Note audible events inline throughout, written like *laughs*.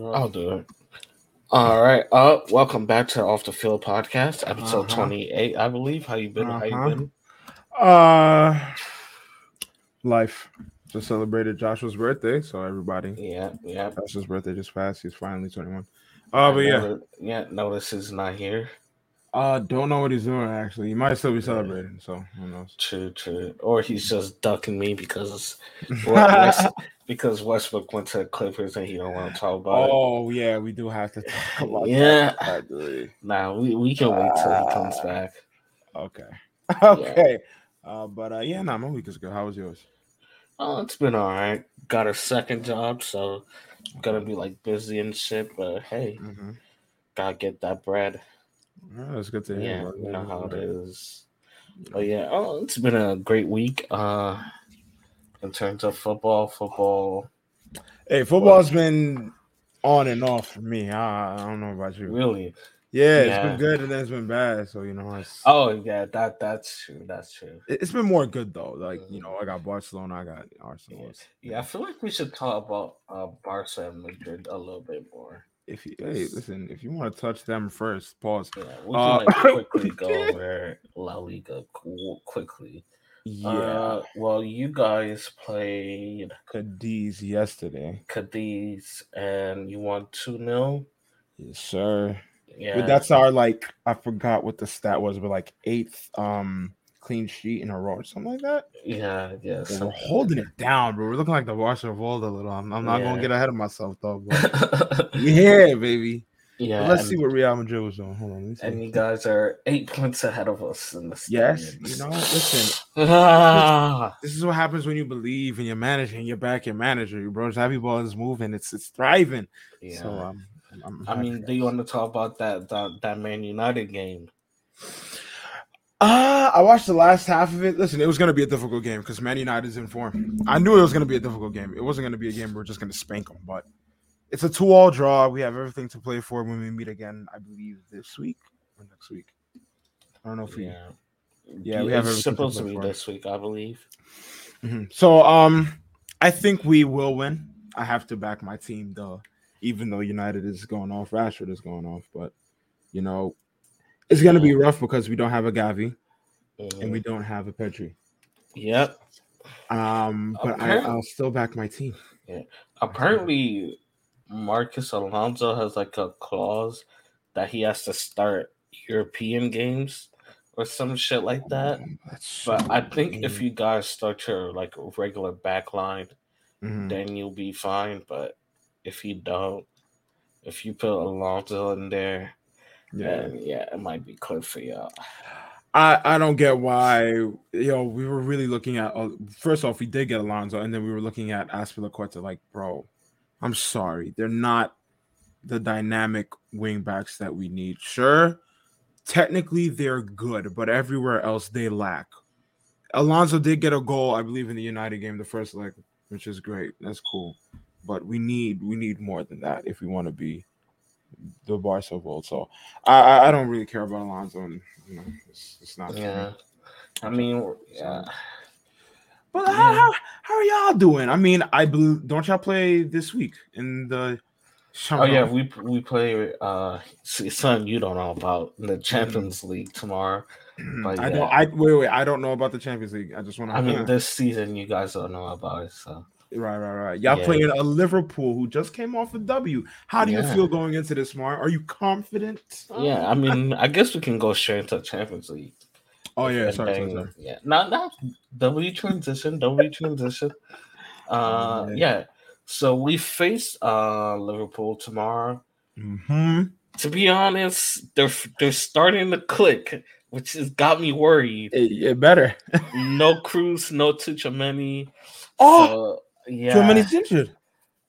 I'll do it. All right. Uh, welcome back to Off the Field podcast, episode Uh-huh. 28, I believe. How you been? How you Uh-huh. been? Uh, life. Just celebrated Joshua's birthday, so everybody. Yeah, yeah. Joshua's birthday just passed. He's finally 21. Uh, but yeah, Notice- yeah. Notice is not here. uh, don't know what he's doing actually. He might still be celebrating, so who knows? True, true. Or he's just ducking me because *laughs* because Westbrook went to the Clippers and he don't want to *sighs* talk about it. oh yeah, we do have to talk *laughs* about Yeah. that. Nah, we, we can wait till he comes Ah. back. Okay. *laughs* Okay. Uh, but uh, yeah, nah, my week is good. How was yours? Oh, it's been all right. Got a second job, so I'm gonna be like busy and shit. But hey, Mm-hmm. gotta get that bread. Yeah, that's good to hear. Yeah, you know how it is. Yeah. is. But yeah, oh, it's been a great week. Uh, in terms of football, football Hey, football's been on and off for me. I, I don't know about you. really. Yeah, it's Yeah. been good and then it's been bad. So you know, it's Oh yeah, that that's true. That's true. it- it's been more good though. Like you know, I got Barcelona, I got Arsenal. Yeah. Yeah, I feel like we should talk about uh Barca and Madrid a little bit more. If you hey, listen, if you want to touch them first, pause. Yeah, we can Uh, like *laughs* quickly go over La Liga qu- quickly. Yeah, Uh, well, you guys played Cadiz yesterday. Cadiz and you won 2 0. Yes, sir. Yeah. But that's our like I forgot what the stat was, but like eighth um clean sheet in a row or something like that. yeah, yeah. We're holding it down, bro. We're looking like the old a little. I'm, I'm not Yeah. gonna get ahead of myself though. But *laughs* yeah, baby. Yeah. But let's and, see what Real Madrid was doing. Hold on, let me see. and you guys are eight points ahead of us in the Yes, standings. you know, listen, Ah, *laughs* this is what happens when you believe in your manager and you back your manager. Your bro, Xavi ball is moving, it's it's thriving. yeah. So um, I'm, I'm I happy mean, do you want to talk about that that, that Man United game? Uh, I watched the last half of it. Listen, it was gonna be a difficult game because Man United is in form. I knew it was gonna be a difficult game. It wasn't gonna be a game we're just gonna spank them, but it's a two-all draw. We have everything to play for when we meet again. I believe this week or next week. I don't know if we. Yeah. Yeah, we have to supposed to play be for. this week, I believe. Mhm. So um, I think we will win. I have to back my team though, even though United is going off, Rashford is going off, but you know, it's gonna be rough because we don't have a Gavi and we don't have a Pedri. Yep. Um, but I, I'll still back my team. Apparently, Marcos Alonso has like a clause that he has to start European games or some shit like that. That's But I think if you guys start your like regular back line, Mhm. then you'll be fine. But if you don't, if you put Alonso in there, yeah, then yeah, it might be clear for y'all. I I don't get why. You know, we were really looking at. Uh, first off, we did get Alonso, and then we were looking at Azpilicueta. Like, bro, I'm sorry, they're not the dynamic wingbacks that we need. Sure, technically they're good, but everywhere else they lack. Alonso did get a goal, I believe, in the United game, the first leg, which is great. That's cool, but we need we need more than that if we want to be the Barca of old. So I I- I don't really care about Alonso, and you know, it's, it's not. Yeah. I mean, yeah. But how, how, how are y'all doing? I mean, I bel don't y'all play this week in the? Oh yeah, we we play uh something you don't know about in the Champions League tomorrow. but I yeah. don't. I wait, wait. I don't know about the Champions League. I just want to. I mean, *laughs* this season you guys don't know about it, so right, right, right. Y'all Yeah. playing a Liverpool who just came off a W. How do you feel going into this, Mar? Are you confident? yeah. I mean, I guess we can go straight into Champions League. Oh yeah, sorry, sorry, sorry. Yeah, not not W transition, W transition. *laughs* Uh, Yeah. yeah. So we face uh Liverpool tomorrow. hmm To be honest, they're they're starting to click, which has got me worried. It, it better. *laughs* No Kroos, no Tchouameni. Oh, So, yeah. too many injured.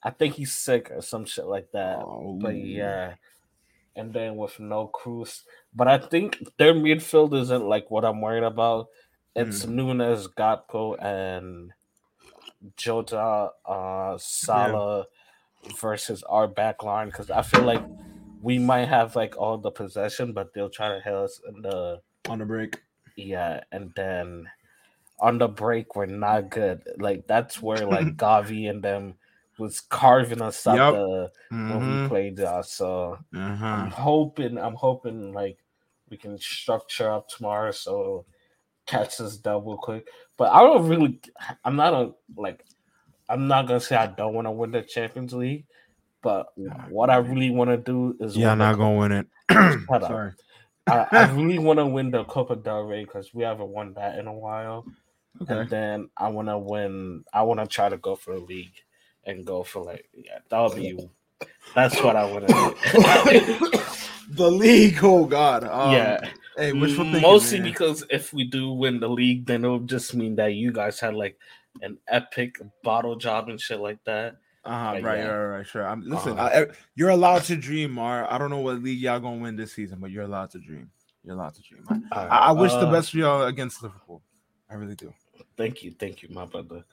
I think he's sick or some shit like that. Oh, But yeah. And then with no Kroos. But I think their midfield isn't like what I'm worried about. It's Hmm. Nunez, Gakpo, and Jota, uh, Salah versus our back line. Because I feel like we might have like all the possession, but they'll try to hit us in the on the break. yeah, and then on the break we're not good. Like that's where like *laughs* Gavi and them was carving us up Yep. the, when Mhm. we played y'all. So I'm Uh-huh. hoping, I'm hoping like we can structure up tomorrow so catch this double quick. But I don't really, I'm not a like, I'm not gonna say I don't want to win the Champions League, but what I really want to do is Yeah, not gonna win it. *clears throat* *clears throat* Sorry. I, *laughs* I really want to win the Copa del Rey because we haven't won that in a while. Okay. And then I want to win. I want to try to go for a league and go for like yeah, that'll be. That's what I want to do. the league. Oh God. Um, yeah, Hey, thinking, mostly man. because if we do win the league, then it'll just mean that you guys had like an epic bottle job and shit like that. Uh-huh, right, yeah. right, right, sure. I'm, listen, Uh-huh. I, you're allowed to dream, Mar. I don't know what league y'all gonna win this season, but you're allowed to dream. You're allowed to dream. I, I, I wish the Uh, best for y'all against Liverpool. I really do. Thank you, thank you, my brother.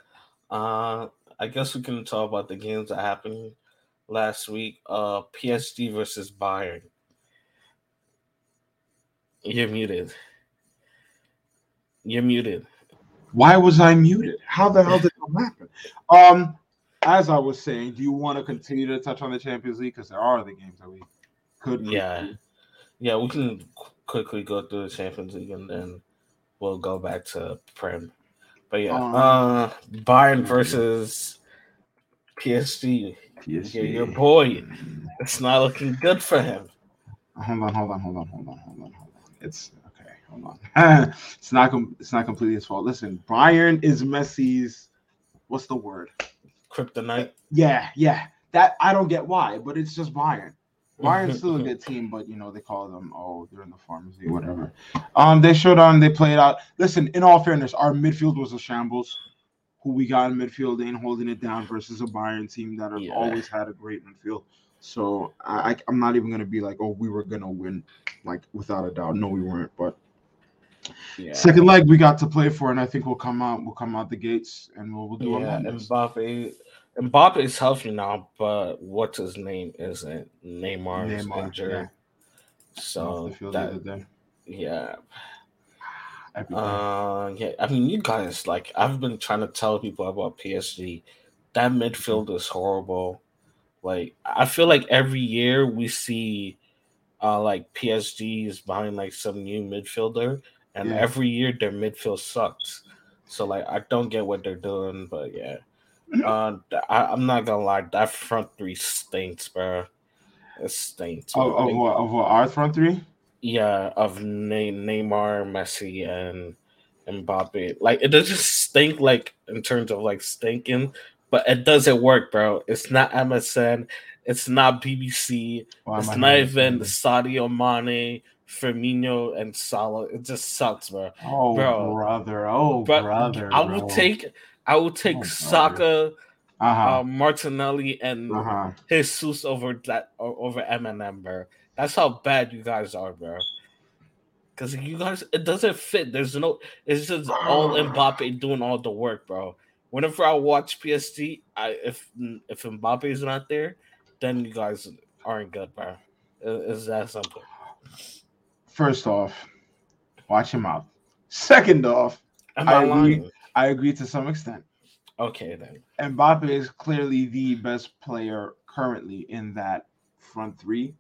Uh, I guess we can talk about the games that happened last week. Uh, PSG versus Bayern. You're muted. You're muted. Why was I muted? How the hell did that happen? Um, as I was saying, do you want to continue to touch on the Champions League because there are other games that we could? Yeah. Yeah, we can quickly go through the Champions League and then we'll go back to Prem. But yeah, Um, uh, Bayern versus PSG. PSG. Yeah, your boy. It's not looking good for him. Hold on, hold on, hold on, hold on, hold on, hold on. It's okay. Hold on. *laughs* it's not. Com- it's not completely his fault. Listen, Bayern is Messi's. What's the word? Kryptonite. Yeah, yeah. That I don't get why, but it's just Bayern. Bayern's still a *laughs* good team, but you know they call them oh they're in the pharmacy, whatever. Um, they showed on, they played out. Listen, in all fairness, our midfield was a shambles. Who we got in midfield ain't holding it down versus a Bayern team that have Yeah. always had a great midfield. So I, I'm not even gonna be like oh we were gonna win, like without a doubt. No, we weren't. But Yeah. second leg we got to play for, and I think we'll come out we'll come out the gates and we'll, we'll do Yeah, madness. Mbappe. Mbappe is healthy now, but what's his name isn't Neymar is Neymar, injured. yeah. So Off the field the that, yeah, uh, yeah. I mean, you guys like I've been trying to tell people about PSG. That midfield is horrible. Like I feel like every year we see, uh, like PSG is buying like some new midfielder, and Yeah. every year their midfield sucks. So like I don't get what they're doing, but yeah. Uh, I, I'm not gonna lie, that front three stinks, bro. It stinks. Of, bro. of, what, of what, our front three? yeah, of Ne- Neymar, Messi, and and Mbappe. Like it does just stink, like in terms of like stinking, but it doesn't work, bro. It's not MSN, it's not BBC, Why it's not even this? Sadio Mane, Firmino, and Salah. It just sucks, bro. Oh, bro. brother. Oh, But brother. I would take, I will take Oh. Saka, Uh huh. uh, Martinelli, and uh huh. Jesus over that over Eminem, bro. That's how bad you guys are, bro. Because you guys, it doesn't fit. There's no. It's just all *sighs* Mbappe doing all the work, bro. Whenever I watch PSG, I if if Mbappe is not there, then you guys aren't good, bro. Is that simple. First off, watch him out. Second off, Am I I, agree. I agree to some extent. Okay then. Mbappe is clearly the best player currently in that front three.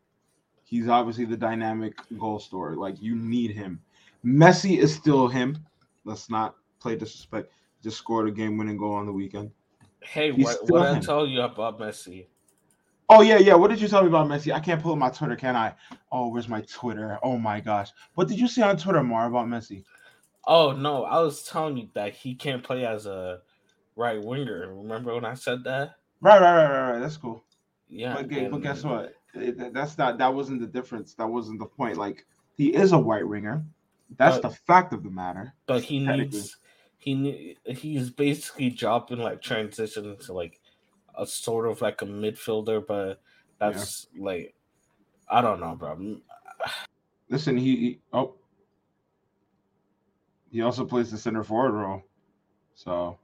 He's obviously the dynamic goal scorer. Like you need him. Messi is still him. Let's not play disrespect. Just scored a game-winning goal on the weekend. Hey, He's what what I tell you about Messi? Oh yeah, yeah. What did you tell me about Messi? I can't pull up my Twitter, can I? Oh, where's my Twitter? Oh my gosh. What did you see on Twitter, Mar, about Messi? Oh no, I was telling you that he can't play as a right winger. Remember when I said that? Right, right, right, right, right. That's cool. Yeah. But, gu- but guess what? That's not. That wasn't the difference. That wasn't the point. Like he is a white winger. That's But- the fact of the matter. but he needs he he's basically dropping like transition to like a sort of like a midfielder, but that's like I don't know, bro. *sighs* Listen, he, he oh he also plays the center forward role. So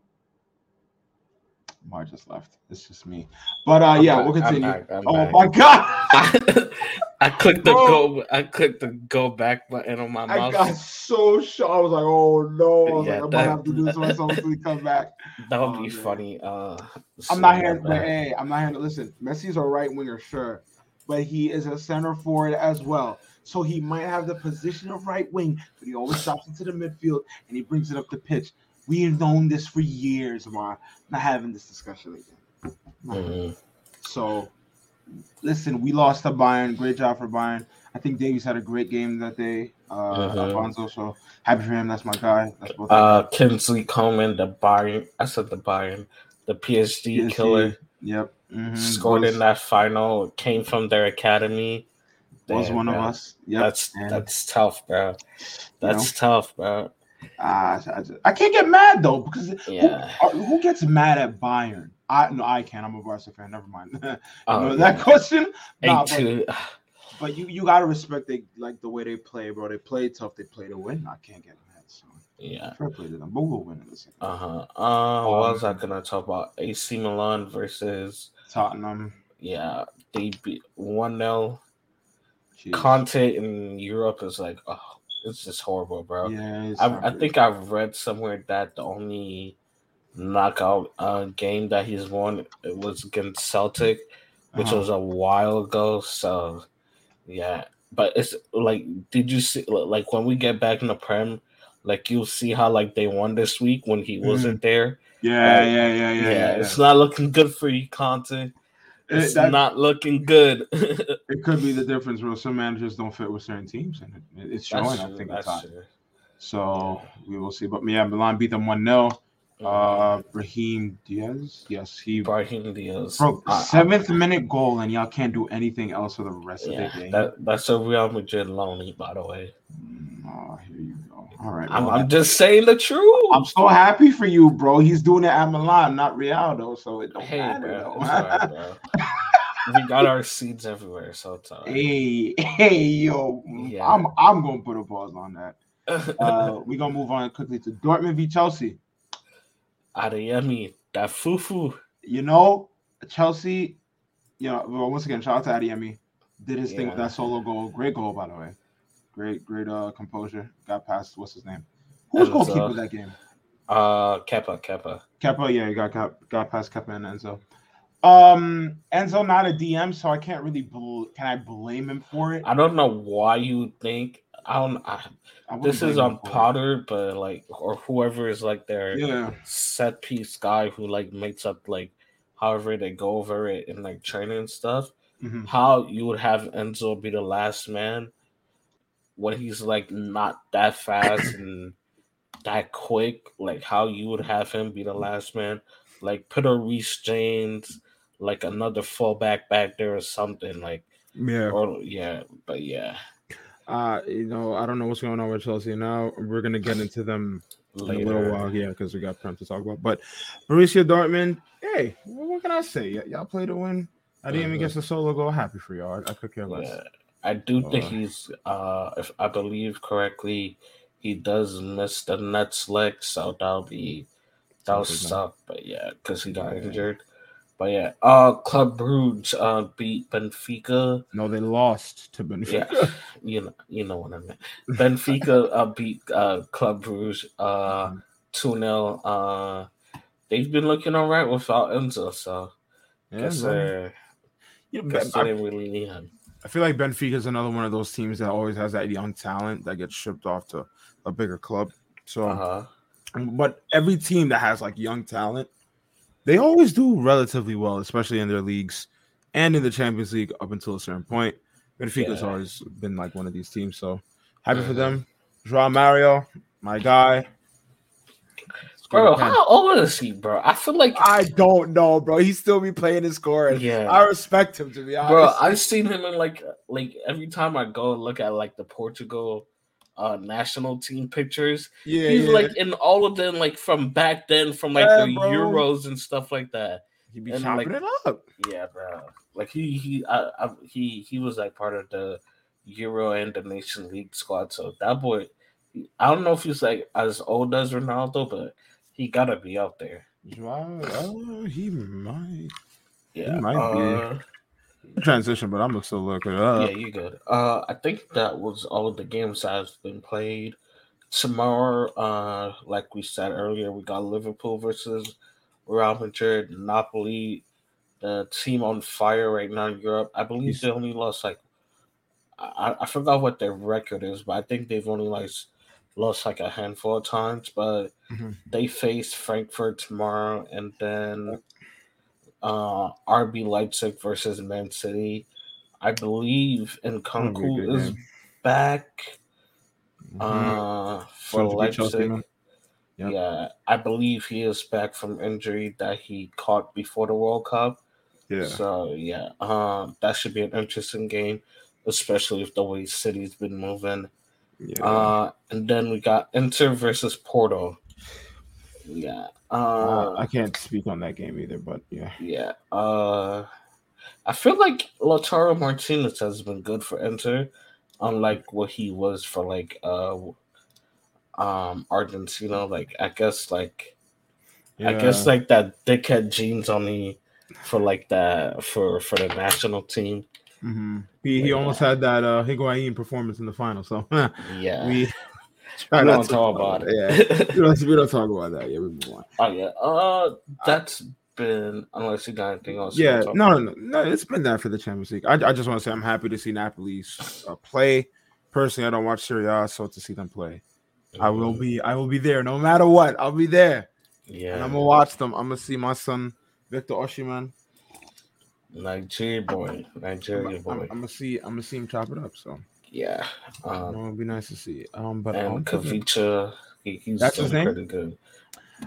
Mar just left. It's just me. But uh I'm yeah, back, we'll I'm continue. back, I'm oh back. my god. I, *laughs* *laughs* I clicked the Bro. go. I clicked the go back button on my I mouse. got so shocked. I was like, "Oh no!" I was Yeah, like, "I might that- have to do this myself until he comes back." *laughs* that would Oh, be man. funny. Uh, I'm not here. bad. But hey, I'm not here to listen. Messi's a right winger, sure, but he is a center forward as well. So he might have the position of right wing, but he always drops into the midfield and he brings it up the pitch. We have known this for years, Amar. Not having this discussion again. Mhm. So, listen, we lost to Bayern. Great job for Bayern. I think Davies had a great game that day. Uh, Mhm. Alphonso, so happy for him. That's my guy. That's both. Uh, Kingsley Coman, the Bayern. I said the Bayern, the PSG, PSG. killer, Yep. mhm. scored in that final. Came from their academy. Was Damn, one of us. Yep. That's that's tough, bro. you That's tough, bro. Ah, I, just- I can't get mad though because Yeah. who, uh, who gets mad at Bayern? I no, I can't. I'm a Barca fan. Never mind. *laughs* you Oh, know that question. Nah, but, but you you gotta respect they like the way they play, bro. They play tough. They play to win. I can't get mad. So Yeah. fair play to them. But we'll win in this. Uh huh. Uh, what Um, was I gonna talk about? AC Milan versus Tottenham. yeah. They beat one 0 Jeez. Conte in Europe is like, oh, it's just horrible, bro. Yeah, I, I think I've read somewhere that the only knockout uh, game that he's won it was against Celtic, which Uh-huh. was a while ago. So, yeah, but it's like, did you see like when we get back in the Prem, like you'll see how like they won this week when he wasn't there. Yeah, uh, yeah, yeah, yeah, Yeah, yeah. it's not looking good for you, Conte. It, It's that- not looking good. *laughs* it could be the difference, bro. Some managers don't fit with certain teams, and it, it's showing. I think hot. true. So we will see. But yeah, Milan beat them one 0 Uh, Raheem Diaz. Yes, he Brahim Diaz. I- seventh minute goal, and y'all can't do anything else for the rest Yeah, of the game. that, that's a Real Madrid lonely, by the way. Mm, oh, here you. All right, I'm, I'm just saying the truth. I'm so happy for you, bro. He's doing it at Milan, not Real, though. So it don't hey, matter, bro, though. it's bro. *laughs* we got our seeds everywhere, so it's all right. hey, hey, yo, Yeah. I'm I'm gonna put a pause on that. *laughs* Uh, we gonna move on quickly to Dortmund v Chelsea. Adeyemi, that fufu. You know, Chelsea. You know, well, once again, shout out to Adeyemi. Did his thing with that solo goal. Great goal, by the way. Great, great uh composure. Got past what's his name? Who's Enzo. goalkeeper that game? Uh, Kepa, Kepa. Kepa, yeah, got got, got past Kepa and Enzo. Um, Enzo not a DM, so I can't really bel can I blame him for it? I don't know why you think. I don't. I, I this is on for it. Potter, but like, or whoever is like their Yeah, set piece guy who like makes up like however they go over it in like training and stuff. mhm. How you would have Enzo be the last man when he's like not that fast and that quick, like how you would have him be the last man, like put a Reece James, like another fullback back there or something, like Yeah. or yeah, but yeah, Uh, you know, I don't know what's going on with Chelsea now. We're gonna get into them in a little while, yeah, because we got Prem to talk about. But Borussia Dortmund, hey, what can I say? Y- y'all play to win. I didn't even Mhm. get the solo goal. Happy for y'all. I, I could care less. Yeah, I do think he's uh if I believe correctly, he does miss the Nets leg, so that'll be that'll suck. But yeah, because he got Yeah. injured. But yeah, uh Club Brugge uh beat Benfica. No, they lost to Benfica. Yeah, you know you know what I meant. Benfica *laughs* uh beat uh Club Brugge uh two 0 Uh they've been looking all right without Enzo, so Yeah, guess uh guess I- they didn't really need him. I feel like Benfica is another one of those teams that always has that young talent that gets shipped off to a bigger club. So, Uh-huh. but every team that has like young talent, they always do relatively well, especially in their leagues and in the Champions League up until a certain point. Benfica's Yeah. always been like one of these teams. So happy for Mhm. them. Joao Mario, my guy. Scored Bro, how old is he, bro? I feel like I don't know, bro. He still be playing his score. Yeah. I respect him to be honest. bro i've seen him in like like every time i go and look at like the portugal uh national team pictures yeah, he's yeah. like in all of them like from back then from like Yeah, the bro. euros and stuff like that he be and, chopping like- it up. yeah bro like he he I, I, he he was like part of the euro and the nation league squad so that boy i don't know if he's like as old as ronaldo but he gotta be out there Joao, oh, he might. yeah might be. uh, transition, but I'm still looking it up. Yeah, you good. Uh, I think that was all of the games that has been played. Tomorrow, uh, like we said earlier, we got Liverpool versus Real Madrid, Napoli, the team on fire right now in Europe. I believe they only lost like I, I forgot what their record is, but I think they've only like lost like a handful of times. But Mhm. they face Frankfurt tomorrow, and then uh RB Leipzig versus Man City. I believe That'll be Nkunku is game. back Mhm. uh for Sounds Leipzig. Yep. Yeah, I believe he is back from injury that he caught before the World Cup. yeah. So yeah, um, that should be an interesting game, especially if the way City's been moving. Yeah. Uh, and then we got Inter versus Porto. Yeah. Uh, Uh, I can't speak on that game either, but yeah. yeah. Uh, I feel like Lautaro Martinez has been good for Inter, unlike what he was for like uh, um, Argentina. Like I guess like I guess like that dickhead genes on the for like that for for the national team. Mhm. He he almost had that uh Higuain performance in the final, so *laughs* Yeah. we *laughs* We don't talk about Yeah, it. we don't, we don't *laughs* talk about that. Yeah, we move on. oh yeah. Uh that's been unless you got anything else. Yeah, no, no, no, no. It's been that for the Champions League. I, I just want to say I'm happy to see Napoli uh, play. Personally, I don't watch Serie A, so to see them play, I will be I will be there no matter what. I'll be there, Yeah. and I'm gonna watch them. I'm gonna see my son Victor Osimhen. Nigeria boy. I'm, Nigeria I'm, boy. I'm gonna see I'm gonna see him chop it up. So yeah. um, it'll be nice to see. Um, but and um, Kavicha, he, he's That's his name? pretty good.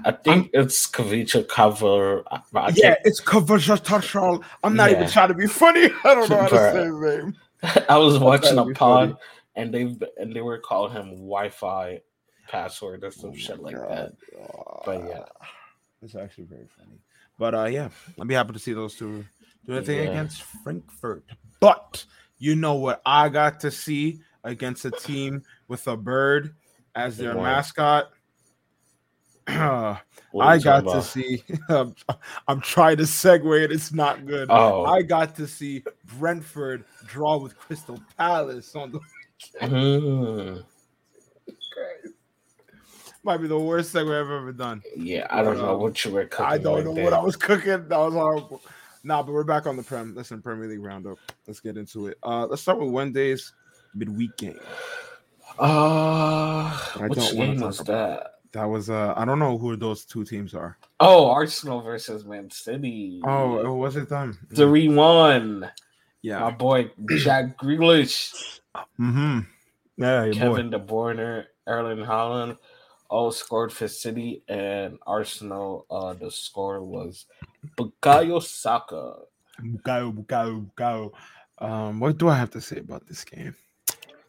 I think it's Kavicha cover. I, I yeah, it's Kavajatashal. I'm not even trying to be funny. *laughs* I don't know how to say his name. *laughs* I was watching a pod funny. and they and they were calling him Wi-Fi password or some Oh shit like God. that. But yeah. it's actually very funny. But uh, yeah, I'd be happy to see those two do anything Yeah. against Frankfurt. But you know what I got to see against a team with a bird as their What? mascot. I What are you got to about? see. I'm, I'm trying to segue it. It's not good. Oh, I got to see Brentford draw with Crystal Palace on the mm, might be the worst segue I've ever done. yeah. I don't know what you were cooking. I don't right know there. what I was cooking. That was horrible. Nah, but we're back on the prem. Listen, Premier League roundup. Let's get into it. Uh, let's start with Wednesday's midweek game. Uh, I which don't game was about that? That was uh, I don't know who those two teams are. Oh, Arsenal versus Man City. Oh, oh, was it them? three one. Yeah, My boy Jack Grealish, Mm-hmm. Yeah, boy. Kevin De Bruyne, Erling Haaland, all scored for City and Arsenal. Uh, the score was Bukayo Saka. Bukayo, Bukayo, Bukayo. Um, what do I have to say about this game?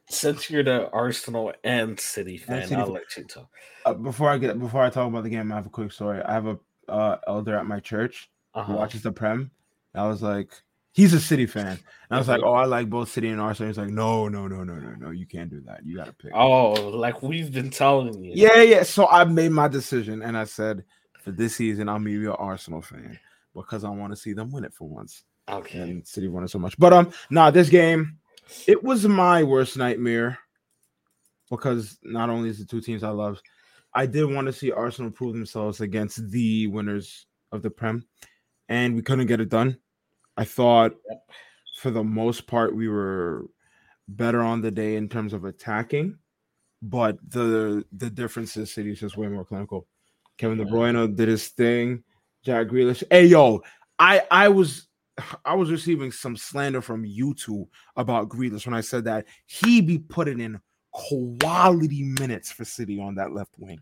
Since you're the Arsenal and City fan, City I'll fan. let you talk. Uh, before I get before I talk about the game, I have a quick story. I have a uh, elder at my church who Uh-huh. watches the Prem. I was like, he's a City fan. And I was like, oh, I like both City and Arsenal. He's like, no, no, no, no, no, no. You can't do that. You got to pick. Oh, like we've been telling you. Yeah, yeah. So I made my decision and I said, for this season, I'm maybe an Arsenal fan because I want to see them win it for once. Okay. And City won it so much. But um, nah, this game, it was my worst nightmare because not only is the two teams I love, I did want to see Arsenal prove themselves against the winners of the Prem, and we couldn't get it done. I thought for the most part we were better on the day in terms of attacking, but the the difference is City's just way more clinical. Kevin De Bruyne did his thing. Jack Grealish. Hey yo, I I was I was receiving some slander from YouTube about Grealish when I said that he be putting in quality minutes for City on that left wing.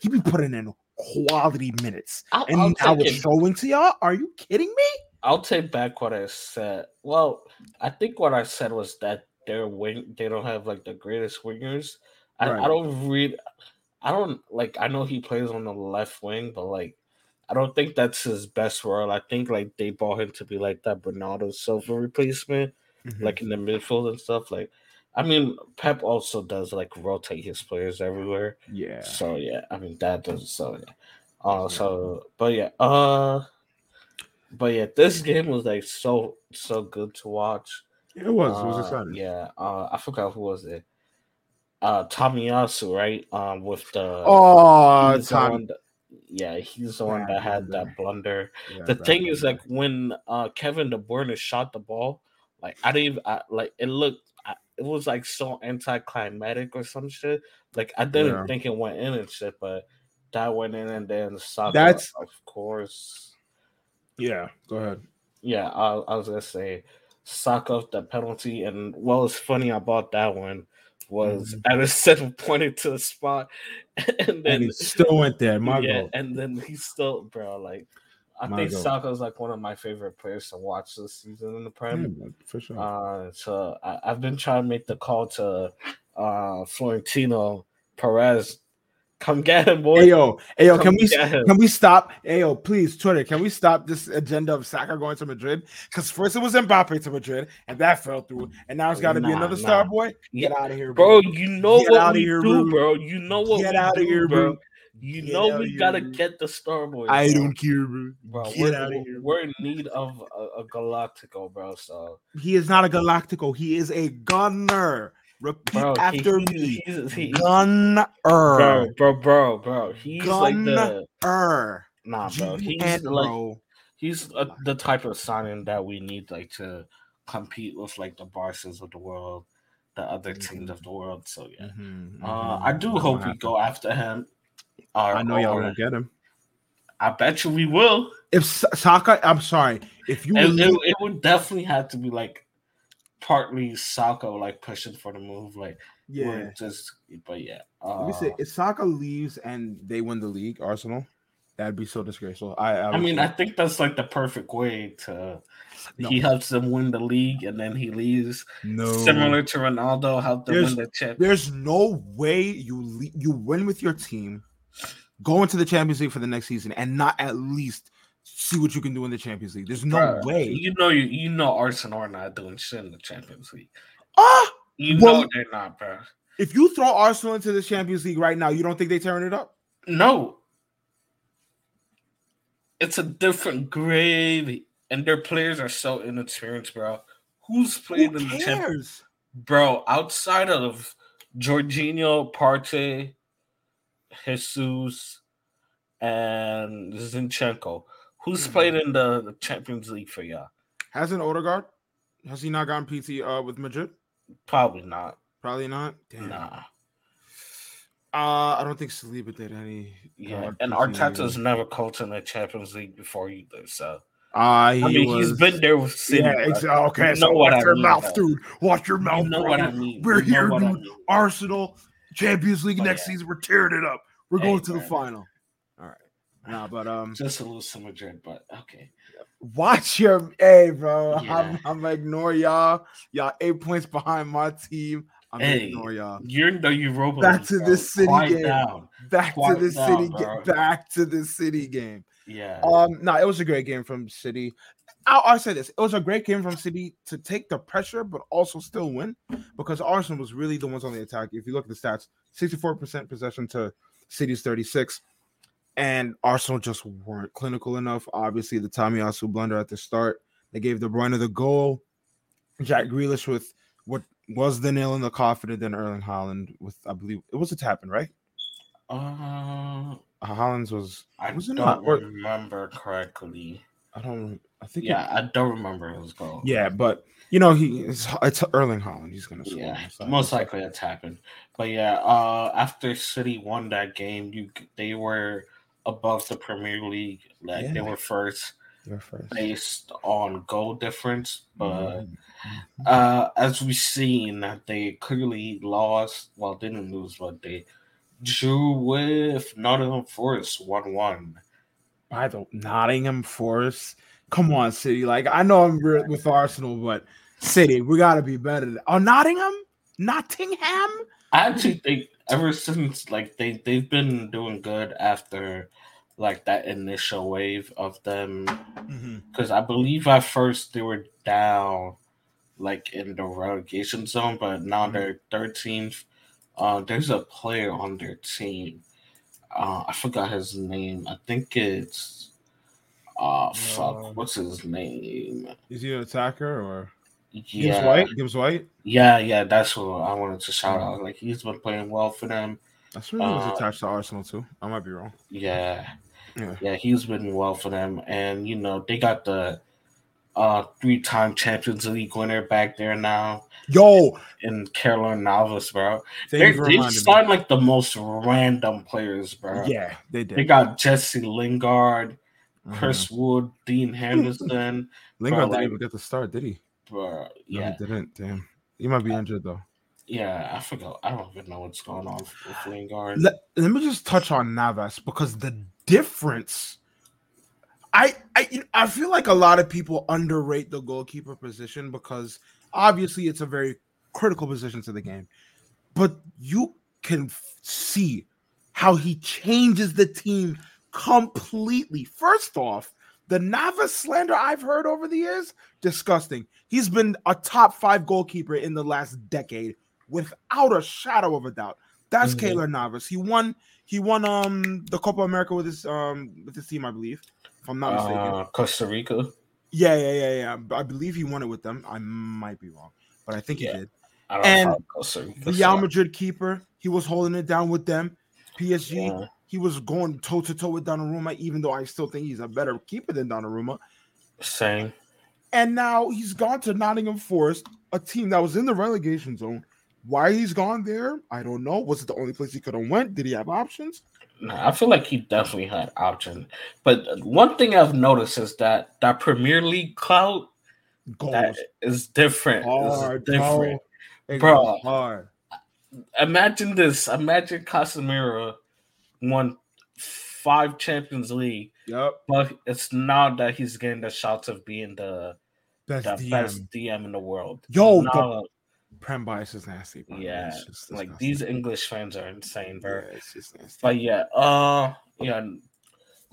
He be putting in quality minutes, I'll, and I'll take it's it showing to y'all. Are you kidding me? I'll take back what I said. Well, I think what I said was that their wing they don't have like the greatest wingers. I, Right. I don't read I don't like I know he plays on the left wing, but like I don't think that's his best role. I think like they bought him to be like that Bernardo Silva replacement, Mhm. like in the midfield and stuff. Like I mean Pep also does like rotate his players everywhere. yeah, So yeah, I mean that does so yeah. Uh so but yeah, uh but yeah, this game was like so so good to watch. It was. It was Uh, exciting. Yeah, uh, I forgot who was it. Uh, Tomiyasu, right? Um, with the Oh, the Tom. one that- yeah, he's the one that had that blunder. Yeah, the thing is, like when uh Kevin De Bruyne shot the ball, like I didn't even, I, like it looked, I, it was like so anticlimactic or some shit. Like I didn't Yeah. think it went in and shit, but that went in, and then Saka, That's- of course. yeah. Go ahead. Yeah, I, I was gonna say Saka the penalty, and well, it's funny about that one was Mm-hmm. Ederson *laughs* pointed to the spot, *laughs* and then And he still went there. My yeah, and then he still, bro. Like, I My think goal. Saka's like one of my favorite players to watch this season in the Yeah, Prem. man, for sure. Uh, so I, I've been trying to make the call to uh Florentino Perez. Come get him, boy. Hey yo, hey yo, can we can we stop? Hey yo, please, Twitter, can we stop this agenda of Saka going to Madrid? Because first it was Mbappe to Madrid, and that fell through, and now it's got to be another nah. star boy. Yeah, Get out of here, bro. bro. You know Get what we here, do, bro. You know what Get we outta do, here, bro. bro. You Get know we here, gotta bro. get the star boy. I don't care, bro. bro. Get We're, outta here. we're in need of a, a Galactico, bro. So, He is not a Galactico. He is a gunner. Repeat bro, after he- me. he's- he- Gunner. bro, bro, bro, bro. He's like the Gunner. nah, bro. He's G-N, like bro. he's uh, the type of signing that we need, like to compete with like the Barca's of the world, the other teams of the world. So yeah, Mhm, uh, mhm. I do That's hope what we happened. go after him. Or, I know y'all or- won't get him. I bet you we will. If Sa- Saka, I'm sorry. If you It, would it, it would definitely have to be like partly Saka like pushing for the move, like yeah. just. But yeah, uh, Let me say, if Saka leaves and they win the league, Arsenal, that'd be so disgraceful. I, I, I mean, I think that's like the perfect way to. No. He helps them win the league, and then he leaves. no. Similar to Ronaldo, helped them There's- win the chip. There's no way you le- you win with your team, go into the Champions League for the next season, and not at least see what you can do in the Champions League. There's no Bruh, way. You know, you you know, Arsenal are not doing shit in the Champions League. Ah, You Well- know they're not, bro. if you throw Arsenal into the Champions League right now, you don't think they turn it up? No, it's a different grade, and their players are so inexperienced, bro. Who's Who played in the Champions? bro, outside of Jorginho, Partey, Jesus, and Zinchenko, who's Mhm. played in the, Champions League for y'all? Hasn't Odegaard? Has he not gotten PT uh, with Madrid? Probably not. Probably not. Damn. Nah. Uh, I don't think Saliba did any. Yeah, uh, and PT Arteta's never coached in the Champions League before either. So Uh, I mean, was, he's been there with City. Yeah, bro. ex- okay. You so know what watch I your mean, mouth, though. dude. Watch your mouth. You know bro. what I mean. We're You here, what I dude. mean. Arsenal, Champions League Oh, next yeah. season. We're tearing it up. We're Hey, going to the final. Nah, but um, *laughs* Just a little to Madrid, but okay. watch your hey, bro. Yeah. I'm, I'm ignore y'all. Y'all eight points behind my team. I'm Hey, ignore y'all. You're in the Europa. Back to bro. this City Quiet game. down. Back to the down, city game. Back to the city game. Yeah. Um, no, it was a great game from City. I'll, I'll say this: it was a great game from City to take the pressure, but also still win because Arsenal was really the ones on the attack. If you look at the stats, sixty-four percent possession to City's thirty-six, and Arsenal just weren't clinical enough. Obviously, the Tomiyasu blunder at the start, they gave De Bruyne the goal. Jack Grealish with what was the nail in the coffin, and then Erling Haaland with, I believe, it was a tapping, right? Uh, Haaland's was, I Was it don't not? Or- remember correctly. I don't, I think, it- Yeah, I don't remember his goal. Yeah, but you know he it's, it's Erling Haaland. He's gonna score. Yeah, So- most likely that's happened. But yeah, uh, after City won that game, you they were above the Premier League. Like they were first You're first. based on goal difference. But Mhm. uh, as we've seen, that they clearly lost. Well, didn't lose, but they drew with Nottingham Forest one one. By the Nottingham Forest. Come on, City. Like I know I'm with Arsenal, but City, we gotta be better. Than- oh, Nottingham, Nottingham. I actually think ever since like they they've been doing good after like that initial wave of them because I believe at first they were down like in the relegation zone, but now Mhm. they're 13th. Uh, there's a player on their team. Uh, I forgot his name. I think it's Oh fuck, Uh, what's his name? Is he an attacker or Gibbs White? Gibbs White. yeah, yeah. That's what I wanted to shout out. Like he's been playing well for them. That's when he was Uh, attached to Arsenal too. I might be wrong. Yeah. Yeah. Yeah, he's been well for them. And you know, they got the uh three time Champions League winner back there now Yo, in Keylor Navas, bro. They you for they signed like the most random players, bro. Yeah, they did. They got Jesse Lingard, Mhm. Chris Wood, Dean *laughs* Henderson, Lingard bro, didn't like- even get the start, did he? Bro. No, Yeah, he didn't. Damn, he might be injured though. yeah. I forgot. I don't even know what's going on with Lingard. Let, let me just touch on Navas because the difference. I I I feel like a lot of people underrate the goalkeeper position because obviously it's a very critical position to the game, but you can see how he changes the team completely. First off, the Navas slander I've heard over the years, disgusting. He's been a top five goalkeeper in the last decade without a shadow of a doubt. That's Mhm. Keylor Navas. He won. He won um the Copa America with his um with his team, I believe, if I'm not mistaken. Uh, Costa Rica. yeah, yeah, yeah, yeah. I believe he won it with them. I might be wrong, but I think Yeah. he did. And know Costa Rica. The Real Madrid keeper, he was holding it down with them. PSG, Yeah. He was going toe to toe with Donnarumma, even though I still think he's a better keeper than Donnarumma. Same. And now he's gone to Nottingham Forest, a team that was in the relegation zone. Why he's gone there, I don't know. Was it the only place he could have went? Did he have options? No, I feel like he definitely had options. But one thing I've noticed is that that Premier League clout Goals. that is different. Hard, different. bro. It Bro. hard. Imagine this. Imagine Casemiro won five Champions League, Yep. but it's now that he's getting the shots of being the, Best the DM. best DM in the world. Yo, Now, Prem bias is nasty. Bro. yeah, It's just like disgusting. these English fans are insane, bro. Yeah, it's just nasty. But yeah, uh, yeah,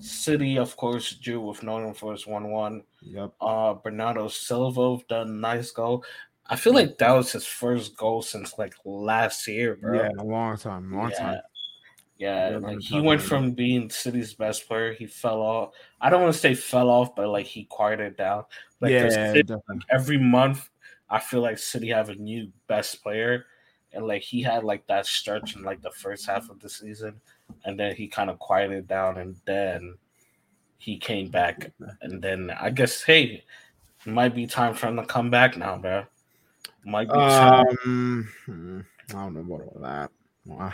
City of course drew with Nottingham Forest one one. Yep. Uh, Bernardo Silva done a nice goal. I feel like that was his first goal since like last year, bro. Yeah, a long time. Long yeah. time. Yeah, like he went from being City's best player, he fell off. I don't want to say fell off, but like he quieted down. Like yeah, City- definitely. every month, I feel like City have a new best player, and like he had like that stretch in like the first half of the season, and then he kind of quieted down, and then he came back, and then I guess hey, it might be time for him to come back now, bro. Might be time. Um, hmm, I don't know about all that. Well,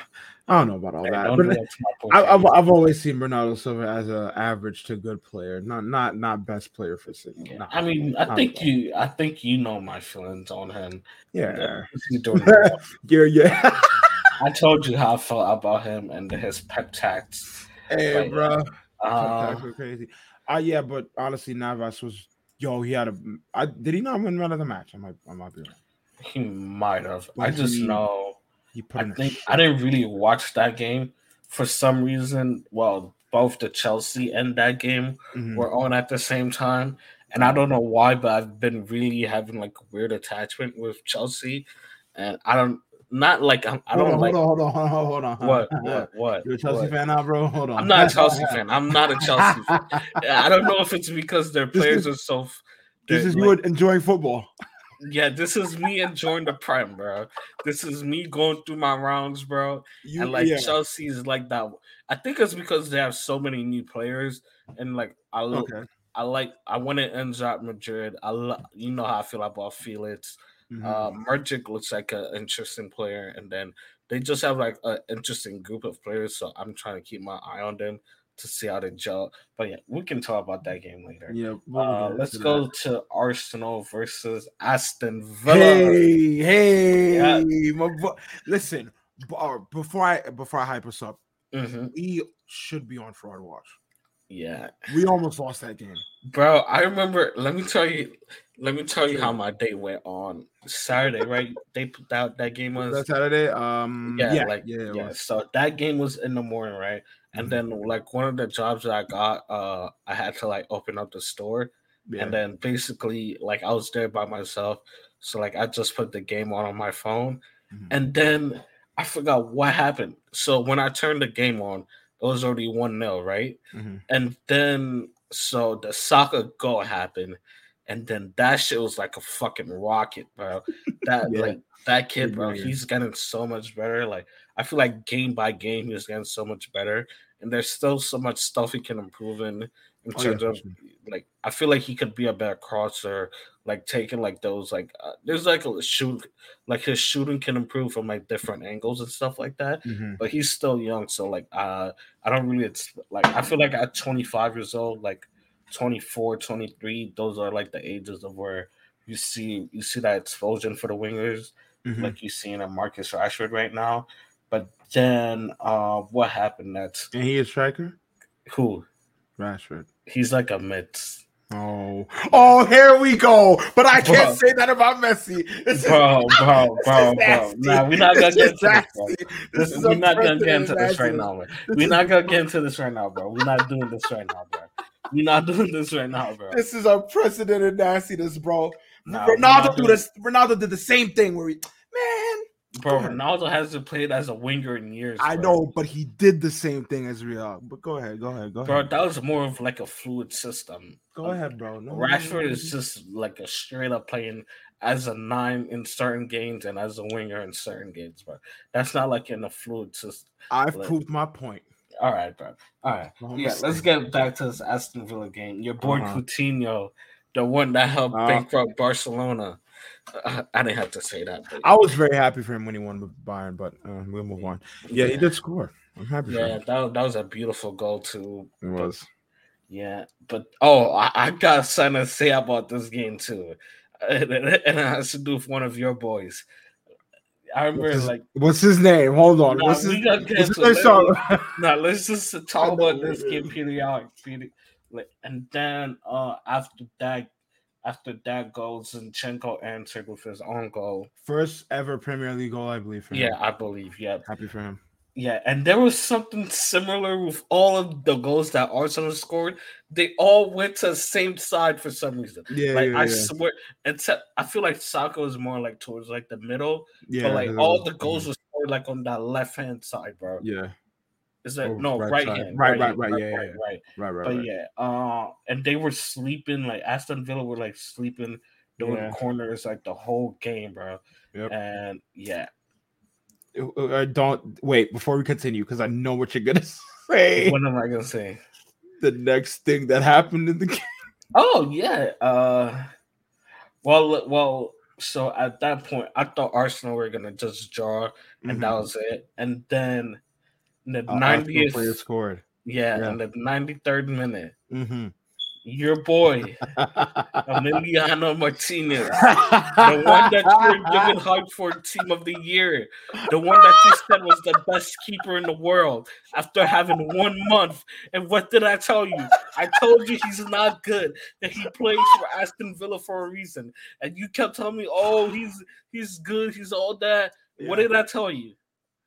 I don't know about all Hey, that. But do that to my poor I, I've, I've always seen Bernardo Silva as an average to good player, not not not best player for City. Yeah, Nah. I mean, I think bad. you, I think you know my feelings on him. yeah, *laughs* He's doing well. yeah, yeah. *laughs* I told you how I felt about him and his pep tacts. hey, But, bro, Uh, crazy. Uh, yeah, but honestly, Navas was yo. He had a. I, did he not win man of the match? I might, I might be wrong. he might have. I just he- know. He put I in think. I didn't really watch that game for some reason. Well, both the Chelsea and that game Mhm. were on at the same time, and I don't know why, but I've been really having like a weird attachment with Chelsea, and I don't not like I'm, I don't on, like hold on, hold on, hold on, hold on. what what what. You a Chelsea what? fan now, bro? Hold on. I'm not a Chelsea *laughs* fan. I'm not a Chelsea fan. *laughs* I don't know if it's because their players is- are so. This is like- you enjoying football. Yeah, this is me enjoying the prime, bro. This is me going through my rounds, bro. You, and like yeah. Chelsea's like that. I think it's because they have so many new players, and like I look, Okay. I like I want to end up Madrid. I lo- you know how I feel about Felix. Mhm. Uh, Mudryk looks like an interesting player, and then they just have like an interesting group of players. So I'm trying to keep my eye on them to see how they gel. But yeah, we can talk about that game later. yeah. we'll Uh, let's go that. to Arsenal versus Aston Villa. Hey, hey, Yeah. my boy. Listen, uh, before I before I hype us up, Mhm. we should be on fraud watch. Yeah, We almost lost that game. bro. I remember. Let me tell you. Let me tell you how my day went on Saturday. Right? they put out that game was That Saturday, um, yeah, yeah, like yeah, yeah. So that game was in the morning, right? And Mhm. then like one of the jobs that I got, uh, I had to like open up the store, yeah. and then basically like I was there by myself, so like I just put the game on on my phone, Mhm. and then I forgot what happened. So when I turned the game on, it was already one 0 right? Mhm. And then so the Saka goal happened, and then that shit was like a fucking rocket, bro. That *laughs* Yeah. like that kid, bro, he's getting so much better. Like I feel like game by game, he's getting so much better, and there's still so much stuff he can improve in in Oh, terms for of like I feel like he could be a better crosser, like taking like those like uh, there's like a shoot like his shooting can improve from like different angles and stuff like that. Mhm. But he's still young, so like uh I don't really it's like I feel like at 25 years old, like 24, 23, those are like the ages of where you see you see that explosion for the wingers Mhm. like you see in a Marcus Rashford right now. Then uh what happened next? and he is striker. Who? Rashford. He's like a mid Oh, oh, here we go. But I can't Bro. say that about Messi. This is- bro, bro, bro, bro. Nah, we're not gonna get into this, bro. This, we're not gonna get into this right now, bro. We're not gonna get into this right now, bro. We're not doing this right now, bro. We're not doing this right now, bro. This is unprecedented nastiness, bro. Nah, Ronaldo do this. Ronaldo did the same thing where he, man. Bro, Ronaldo hasn't played as a winger in years. I bro. know, but he did the same thing as Real. But go ahead, go ahead, go bro. ahead, Bro, That was more of like a fluid system. go ahead, bro. No, Rashford is just like a straight up playing as a nine in certain games and as a winger in certain games, bro. That's not like in a fluid system. I've like- proved my point. All right, bro. All right. Yeah, let's get back to this Aston Villa game. Your boy Uh-huh. Coutinho, the one that helped Uh, bankrupt Barcelona. I didn't have to say that. But I was very happy for him when he won with Bayern, but uh, we'll move on. Yeah, he did score. I'm happy for Yeah, him. that, that was a beautiful goal too. It was. Yeah, but oh, I, I got something to say about this game too, *laughs* and, and it has to do with one of your boys. I remember, What's his, like, what's his name? Hold on. Nah, what's his, we gotta get what's his to name? it. Now *laughs* let's just talk about this game is. periodic, period. Like, and then uh after that, after that goal, Zinchenko answered with his own goal. First ever Premier League goal, I believe. For him. Yeah, I believe. Yeah, happy for him. Yeah, and there was something similar with all of the goals that Arsenal scored. They all went to the same side for some reason. Yeah, like yeah, I yeah. swear, except I feel like Saka is more like towards like the middle, yeah but like all the goals were scored like on that left hand side, bro. Yeah, Is that Oh, no right right, side. hand? Right, right, hand, right, yeah, yeah, right, right. right, right, But right. yeah, uh, and they were sleeping like Aston Villa were like sleeping doing Yeah. corners like the whole game, bro. Yep. And yeah, Uh, uh, don't wait before we continue because I know what you're gonna *laughs* say. what am I gonna say? the next thing that happened in the game. Oh yeah. Uh well well so at that point I thought Arsenal were gonna just draw and that was it. And then the Uh, Arsenal player 90th scored. yeah, yeah. in the 93rd minute, Mm-hmm. your boy *laughs* Emiliano Martinez, the one that you were giving *laughs* hype for team of the year, the one that you said was the best keeper in the world after having one month. And what did I tell you? I told you he's not good, that he plays for Aston Villa for a reason. And you kept telling me, oh, he's he's good, he's all that. What did I tell you?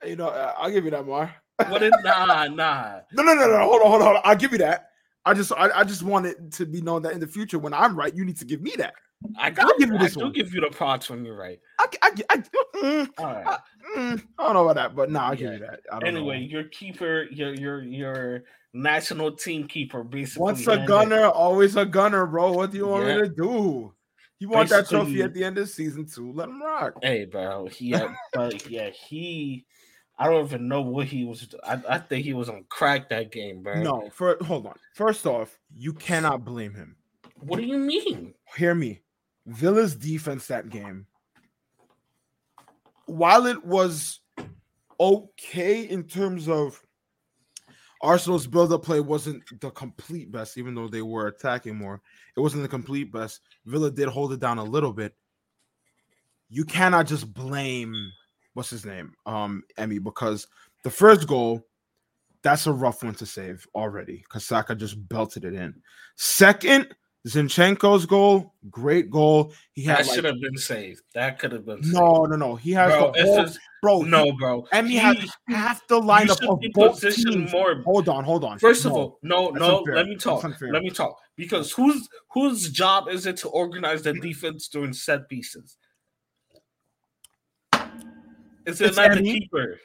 you know? I'll give you that, Mar. What nah nah. No, no, no, no. Hold on, hold on, hold on. I'll give you that. I just, I, I just want it to be known that in the future, when I'm right, you need to give me that. I I'll give you I this do one. give you the props when you're right. I, I, I, mm, All right. I, mm, I don't know about that, but no, I'll give you that. I don't Anyway, know. your keeper, your your your national team keeper, basically. once a gunner, always a gunner, bro. What do you want Yeah. me to do? You want that trophy at the end of season two? Let him rock. Hey, bro. He, but yeah, he. I don't even know what he was. I, I think he was on crack that game, bro. No, for hold on. First off, you cannot blame him. What do you mean? Hear me. Villa's defense that game, while it was okay in terms of Arsenal's build-up play wasn't the complete best, even though they were attacking more. It wasn't the complete best. Villa did hold it down a little bit. You cannot just blame what's his name, um, Emmy, because the first goal, that's a rough one to save already. Because Saka just belted it in. Second, Zinchenko's goal, great goal. He had That like, should have been saved. That could have been. no, no, no. He has bro. the whole, just, bro. no, bro. Emmy He- has half the lineup of both teams. more. Hold on, hold on. First of all, no, no. unfair. Let me talk. Let me talk. Because whose whose job is it to organize the defense during set pieces? Is it It's not the Emmy. keeper?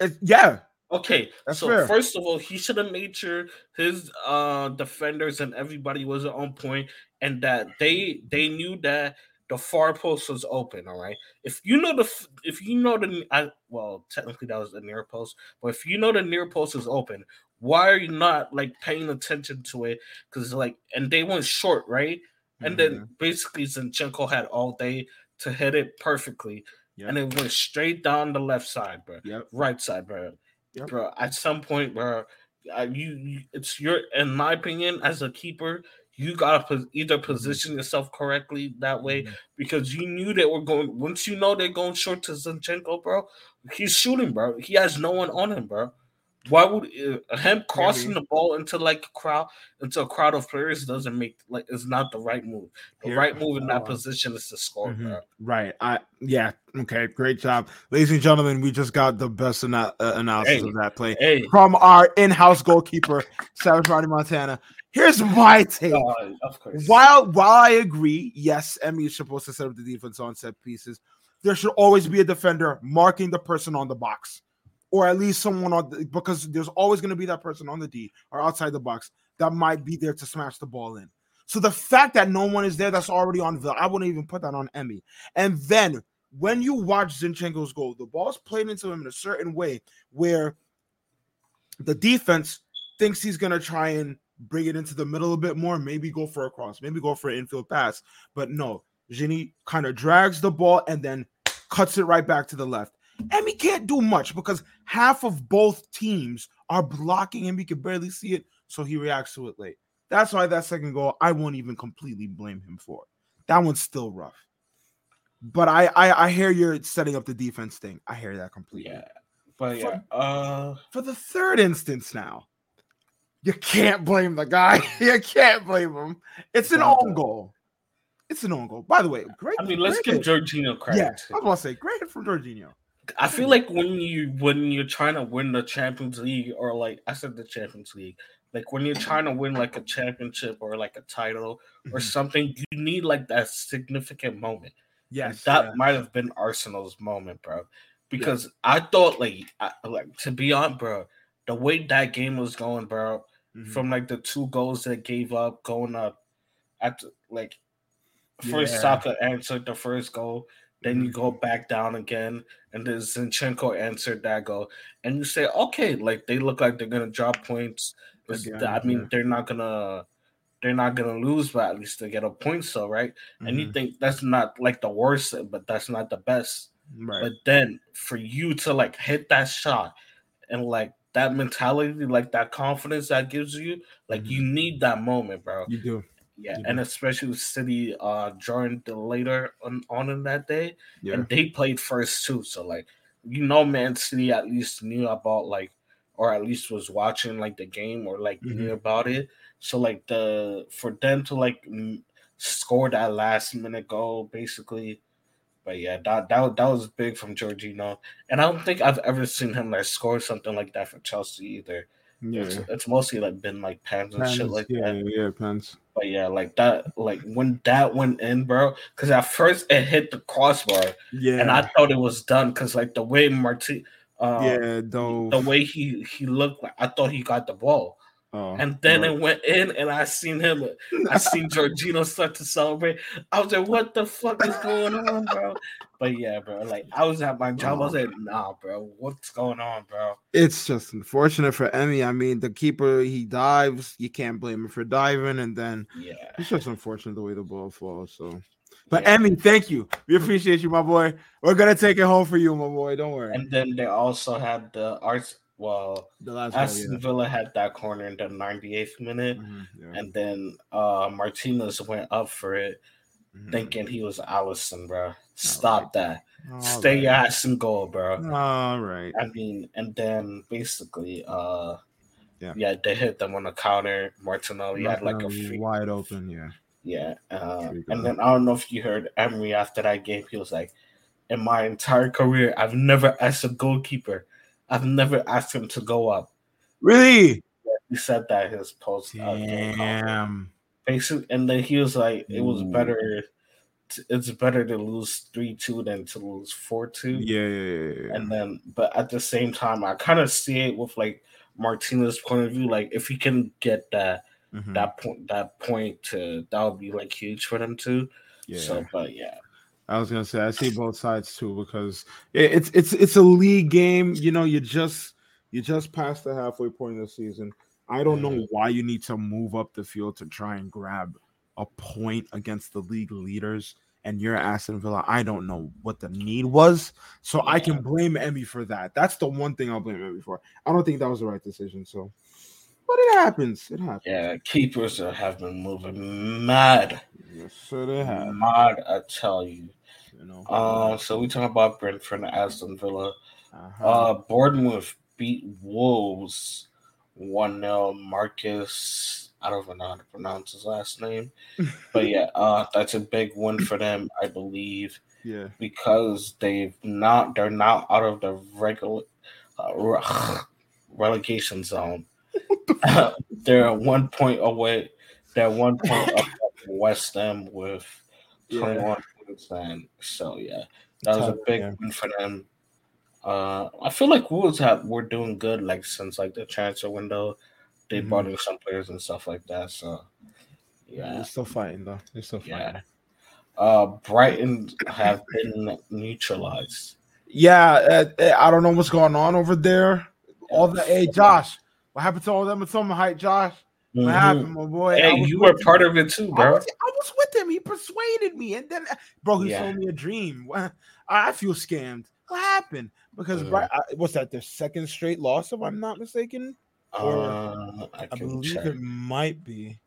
It's- yeah, Okay, That's so fair. first of all, he should have made sure his uh defenders and everybody was on point, and that they they knew that the far post was open. All right, if you know the if you know the I, well technically that was the near post, but if you know the near post is open, why are you not like paying attention to it? Because like, and they went short, right? And Mm-hmm. then basically Zinchenko had all day to hit it perfectly, Yep. and it went straight down the left side, bro Yep. right side, bro. Yep. Bro, at some point, bro, you, you it's your in my opinion as a keeper, you gotta pos- either position yourself correctly that way Mhm. because you knew they were going. Once you know they're going short to Zinchenko, bro, he's shooting, bro. He has no one on him, bro. Why would uh, him crossing the ball into like a crowd into a crowd of players doesn't make like is not the right move. The right move in that uh, position is to score, Mhm. Right. I yeah. Okay. Great job, ladies and gentlemen. We just got the best ana- uh, analysis Hey. of that play Hey, from our in-house goalkeeper, Savage Rodney Montana. Here's my take. uh, of course. While while I agree, yes, Emmy is supposed to set up the defense on set pieces. There should always be a defender marking the person on the box, or at least someone on the, because there's always going to be that person on the D or outside the box that might be there to smash the ball in. So the fact that no one is there, that's already on Villa. I wouldn't even put that on Emmy. And then when you watch Zinchenko's goal, the ball's played into him in a certain way where the defense thinks he's gonna try and bring it into the middle a bit more, maybe go for a cross, maybe go for an infield pass. But no, Ginny kind of drags the ball and then cuts it right back to the left. And he can't do much because half of both teams are blocking him. He can barely see it, so he reacts to it late. That's why that second goal, I won't even completely blame him for. It. That one's still rough. But I I, I hear you're setting up the defense thing. I hear that completely. Yeah, but yeah, uh, For the third instance now, you can't blame the guy. *laughs* you can't blame him. It's an own goal. It's an own goal. By the way, great. I mean, let's great give. Jorginho credit. Yeah. I was gonna say great from Jorginho. I feel like when you when you're trying to win the Champions League or like I said the Champions League, like when you're trying to win like a championship or like a title or Mhm. something, you need like that significant moment. And Yes, that yeah. might have been Arsenal's moment, bro. Because I thought like I, like to be on, bro, the way that game was going, bro, Mhm. from like the two goals that gave up going up at like first Yeah. Saka answered the first goal, then you Mhm. go back down again, and then Zinchenko answered that goal, and you say, okay, like they look like they're gonna drop points. Again, I mean, yeah. they're not gonna they're not gonna lose, but at least they get a point so right? And you Mhm. think that's not like the worst, but that's not the best. right. But then for you to like hit that shot and like that mentality, like that confidence that gives you, like Mhm. you need that moment, bro. you do. Yeah, and especially with City uh during the later on, on in that day, Yeah. and they played first too. So like you know, Man City at least knew about like, or at least was watching like the game or like Mhm. knew about it. So like the for them to like m- score that last minute goal, basically. But yeah, that that that was big from Jorginho, and I don't think I've ever seen him like score something like that for Chelsea either. Yeah. It's, it's mostly like been like pans and shit like yeah, that. yeah, pens. But yeah, like that, like when that went in, bro. Because at first it hit the crossbar, Yeah. and I thought it was done. Because like the way Marti, uh, yeah, though. the way he he looked, like I thought he got the ball, oh, and then right. it went in, and I seen him. Uh, I seen *laughs* Jorginho start to celebrate. I was like, "What the fuck is going on, bro?" But yeah, bro. Like I was at my job. I was oh. like, "Nah, bro. What's going on, bro?" it's just unfortunate for Emmy. I mean, the keeper he dives, you can't blame him for diving, and then Yeah. it's just unfortunate the way the ball falls. So, but Yeah. Emmy, thank you. We appreciate you, my boy. We're gonna take it home for you, my boy. Don't worry. And then they also had the arts. Well, the last goal, Aston yeah. Villa had that corner in the 98th minute. Mhm, yeah. And then uh Martinez went up for it, Mhm. thinking he was Alisson, bro. Stop that. All Stay right. your ass in goal, bro. All right. I mean, and then basically, uh Yeah. yeah, they hit them on the counter. Martinelli had like a free wide open. Yeah. yeah. Uh, There you go. and then I don't know if you heard Emery after that game, he was like, In my entire career, I've never asked a goalkeeper, I've never asked him to go up. Really? He said that his post uh, game. Damn. Basically, and then he was like, it was Ooh. better it's better to lose three two than to lose four two. Yeah, yeah, yeah, yeah. And then, but at the same time, I kind of see it with like Martinez's point of view. Like if he can get that Mhm. that point that point to that would be like huge for them too. yeah. So, but yeah, I was gonna say I see both sides too because it's it's it's a league game. You know, you just you just passed the halfway point of the season. I don't know Mhm. why you need to move up the field to try and grab a point against the league leaders. And you're Aston Villa. I don't know what the need was, so I can blame Emmy for that. That's the one thing I'll blame Emmy for. I don't think that was the right decision. So, but it happens. It happens. yeah, keepers are- have been moving mad, Yes, sir, they have. mad. I tell you. You know. Uh, so we talk about Brentford and Aston Villa. Uh-huh. Uh, Bournemouth beat Wolves 1 0. Marcus, I don't even know how to pronounce his last name. *laughs* but yeah, uh, that's a big win for them, I believe, yeah. because they've not, they're not out of the regular uh, relegation zone. *laughs* they're one point away. They're one point *laughs* up West Ham with Yeah. 21 And so, yeah, that was a big yeah. win for them. Uh, I feel like Wolves have we're doing good like since like the transfer window. They Mhm. brought in some players and stuff like that. So Yeah, they're still fighting though. They're still fighting. yeah. Uh, Brighton have been neutralized. Yeah, uh, uh, I don't know what's going on over there. All the hey Josh, what happened to all them at Summer Height, Josh? What Mhm. happened, my boy? I Hey, you were him. part of it too, I bro. was, I was with him. He persuaded me, and then bro, he Yeah. sold me a dream. *laughs* I feel scammed. What happened? Because I, what's that? Their second straight loss, if I'm not mistaken. or- Uh, I I believe check. it might be.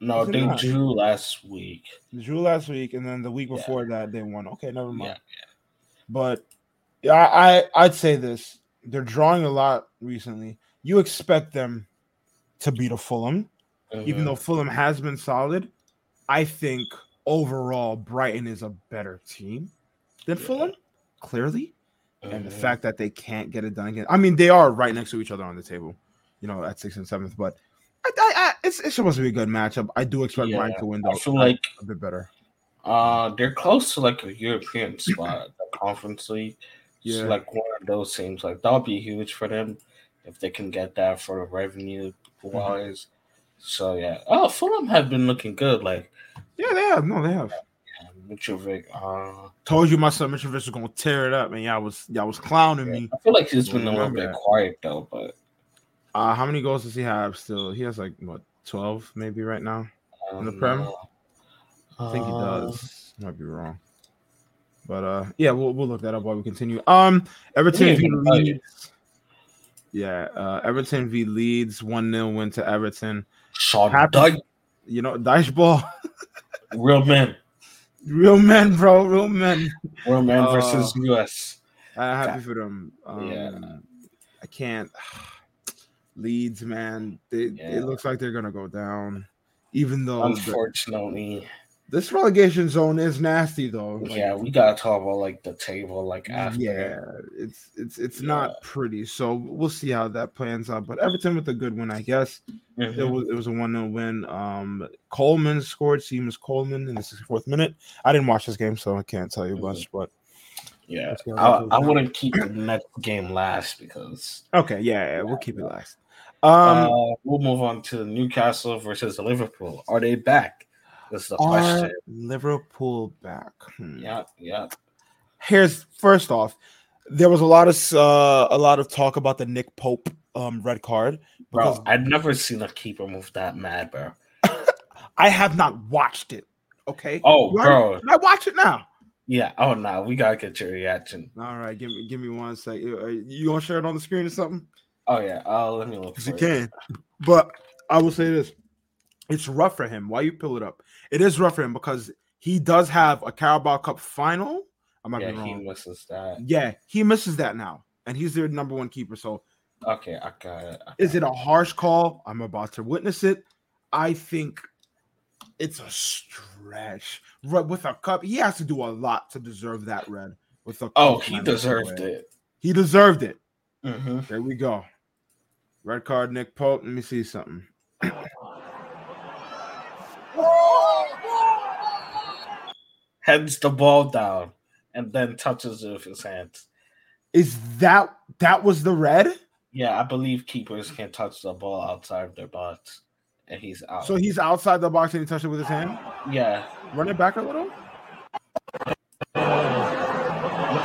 No, they not? drew last week. They drew last week, and then the week Yeah. before that they won. Okay, never mind. Yeah, But yeah, I, I I'd say this: they're drawing a lot recently. You expect them to beat a Fulham, even though Fulham has been solid. I think overall Brighton is a better team than Yeah. Fulham, clearly. And the Mhm. fact that they can't get it done again. I mean, they are right next to each other on the table, you know, at sixth and seventh. But I, I, I, it's, it's supposed to be a good matchup. I do expect Yeah, Brighton to win, I though. feel like a bit better. Uh, they're close to like a European *coughs* spot, the Conference League. Yeah. like one of those teams. Like that'll be huge for them if they can get that for the revenue Mm-hmm. wise. So yeah. Oh, Fulham have been looking good. Like Yeah, they have. No, they have. Mitrovic. Uh, Told you my son Mitrovic was gonna tear it up, and Y'all was y'all was clowning me. I feel like he's been a little bit quiet though. But Uh, how many goals does he have still? He has like what twelve maybe right now. In the Prem? know. I think he Uh, does. Might be wrong. But uh yeah, we'll we'll look that up while we continue. Um Everton Yeah, v you- Leeds. Yeah, uh Everton v Leeds, 1-0 win to Everton. Sean Happy- You know, Dyche ball. *laughs* real men, Real men, bro, real men. real men Uh, versus US. I'm happy for them. Um, Yeah. I can't. *sighs* Leeds, man. They, Yeah. It looks like they're gonna go down. Even though the- Unfortunately, this relegation zone is nasty, though. Like, yeah, we gotta talk about like the table, like after. yeah, it's it's it's Yeah. not pretty. So we'll see how that plans out. But Everton with a good win, I guess. Mhm. It was it was a one 0 win. Um, Coleman scored. Seamus Coleman in the 64th minute. I didn't watch this game, so I can't tell you Mhm. much. But Yeah, I, I wouldn't keep the next game last because okay, yeah, yeah we'll keep it last. Um, uh, we'll move on to Newcastle versus Liverpool. Are they back? This is the are question. Liverpool back? Hmm. Yeah, yeah. here's first off, there was a lot of uh, a lot of talk about the Nick Pope um, red card because Bro, I've never seen a keeper move that mad, bro. *laughs* I have not watched it. Okay. Oh, Right? bro. Can I watch it now? Yeah. Oh, no. We gotta get your reaction. All right, give me give me one sec. You, uh, you gonna share it on the screen or something? Oh yeah. Oh, let me look. Because you it. can. But I will say this: it's rough for him. Why you pull it up? It is rough for him because he does have a Carabao Cup final. I might Yeah, be he misses that. Yeah, he misses that now, and he's their number one keeper. So Okay, I got it. I Is it a harsh call? I'm about to witness it. I think it's a stretch. With a cup, he has to do a lot to deserve that red. With a Oh, he deserved it. He deserved it. hmm There we go. Red card, Nick Pope. Let me see something. *clears throat* heads the ball down and then touches it with his hands. Is that that was the red? Yeah, I believe keepers can touch the ball outside of their box, and he's out. So he's outside the box and he touched it with his hand. yeah, Run it back a little. look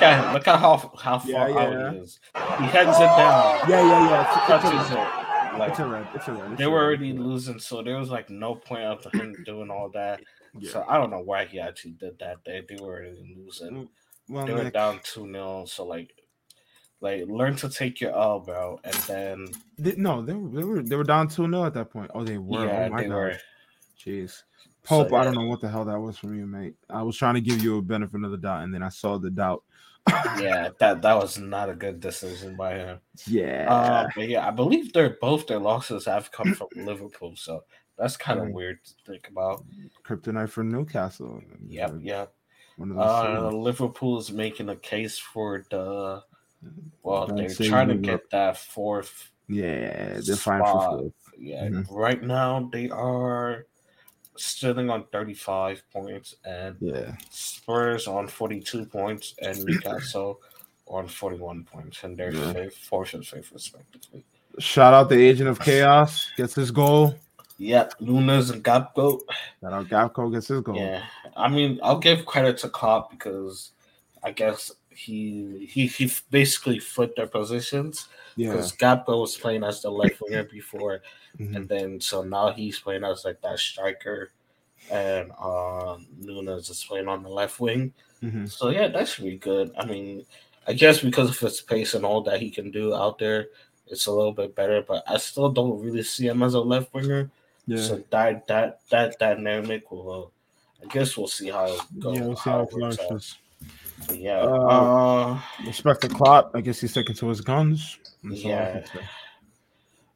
at him. look at how how far Yeah, out yeah. he is. He heads it down, Yeah, yeah, yeah. It's, touches it. Like it's a red. It's a red. It's they were red. already losing, so there was like no point of him doing all that. Yeah. So I don't know why he actually did that. They they were losing. Well, They were Nick, down two 0 So like, like learn to take your L, bro, and then they- no, they were, they were they were down two 0 at that point. Oh, they were. yeah, oh my they god. were. Jeez. Pope, So, I don't know what the hell that was from you, mate. I was trying to give you a benefit of the doubt, and then I saw the doubt. Yeah, that that was not a good decision by him. Yeah. Uh, but yeah, I believe they're both their losses have come from Liverpool, so that's kind of weird to think about. Kryptonite for Newcastle. Yep, Uh, yep. One of those Uh. Liverpool is making a case for the. Well, Don't they're trying to get that fourth. yeah, they're fine for fourth. Yeah, Mhm. right now they are sitting on thirty-five points, and Yeah. Spurs on forty-two points, and Newcastle on forty-one points, and they're Yeah. fifth, fourth and fifth respectively. Shout out the agent of chaos gets his goal. Yep, Lunas and Gakpo. Shout out Gakpo gets his goal. Yeah, I mean, I'll give credit to Klopp because I guess he he he basically flipped their positions Yeah. because Gakpo was playing as the left winger before, Mhm. and then so now he's playing as like that striker, and uh, Nunez is playing on the left wing. Mhm. So yeah, that should be good. I mean, I guess because of his pace and all that he can do out there, it's a little bit better. But I still don't really see him as a left winger. Yeah. So that that that dynamic will, I guess we'll see how it goes. yeah, we'll see how it works out. flourishes. Yeah, Uh, uh, Respect the Klopp. I guess he's sticking to his guns. That's Yeah.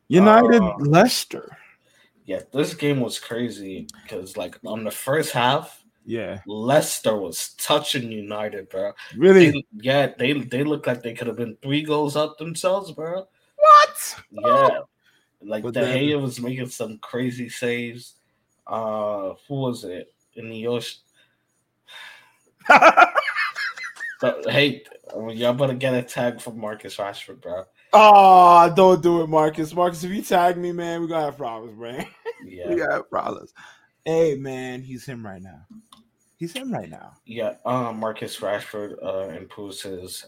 United, Uh, Leicester. yeah. This game was crazy because like on the first half, Yeah. Leicester was touching United, bro. Really? They, yeah, they they look like they could have been three goals up themselves, bro. what? Yeah, like But De then- Gea was making some crazy saves. Uh, who was it in the ocean? *laughs* But, hey, y'all better get a tag from Marcus Rashford, bro. oh, don't do it, Marcus. Marcus, if you tag me, man, we're gonna have problems, man. *laughs* Yeah, we gotta have problems. Hey, man, he's him right now. He's him right now. yeah. Um, Marcus Rashford uh improves his.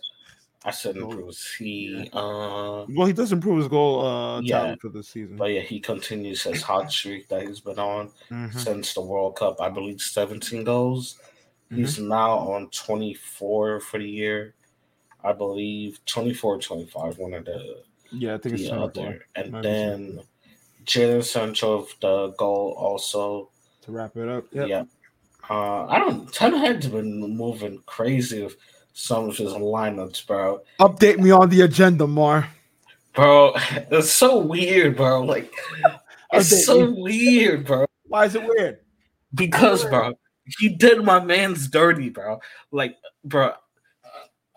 I said improves. He uh, Well, he does improve his goal uh Yeah. for the season. but yeah, he continues his hot *coughs* streak that he's been on Mhm. since the World Cup. I believe seventeen goals. He's now on 24 for the year. I believe 24 25, one of the, Yeah, I think it's the 24 other. And Might then Jadon Sancho of the goal also. to wrap it up. Yeah. Uh, I don't, Ten Hag's been moving crazy with some his lineups, bro. Update me on the agenda, Mar. Bro, *laughs* it's so weird, bro. Like, *laughs* it's so me. weird, bro. Why is it weird? Because, bro, he did my man's dirty, bro. Like, bro,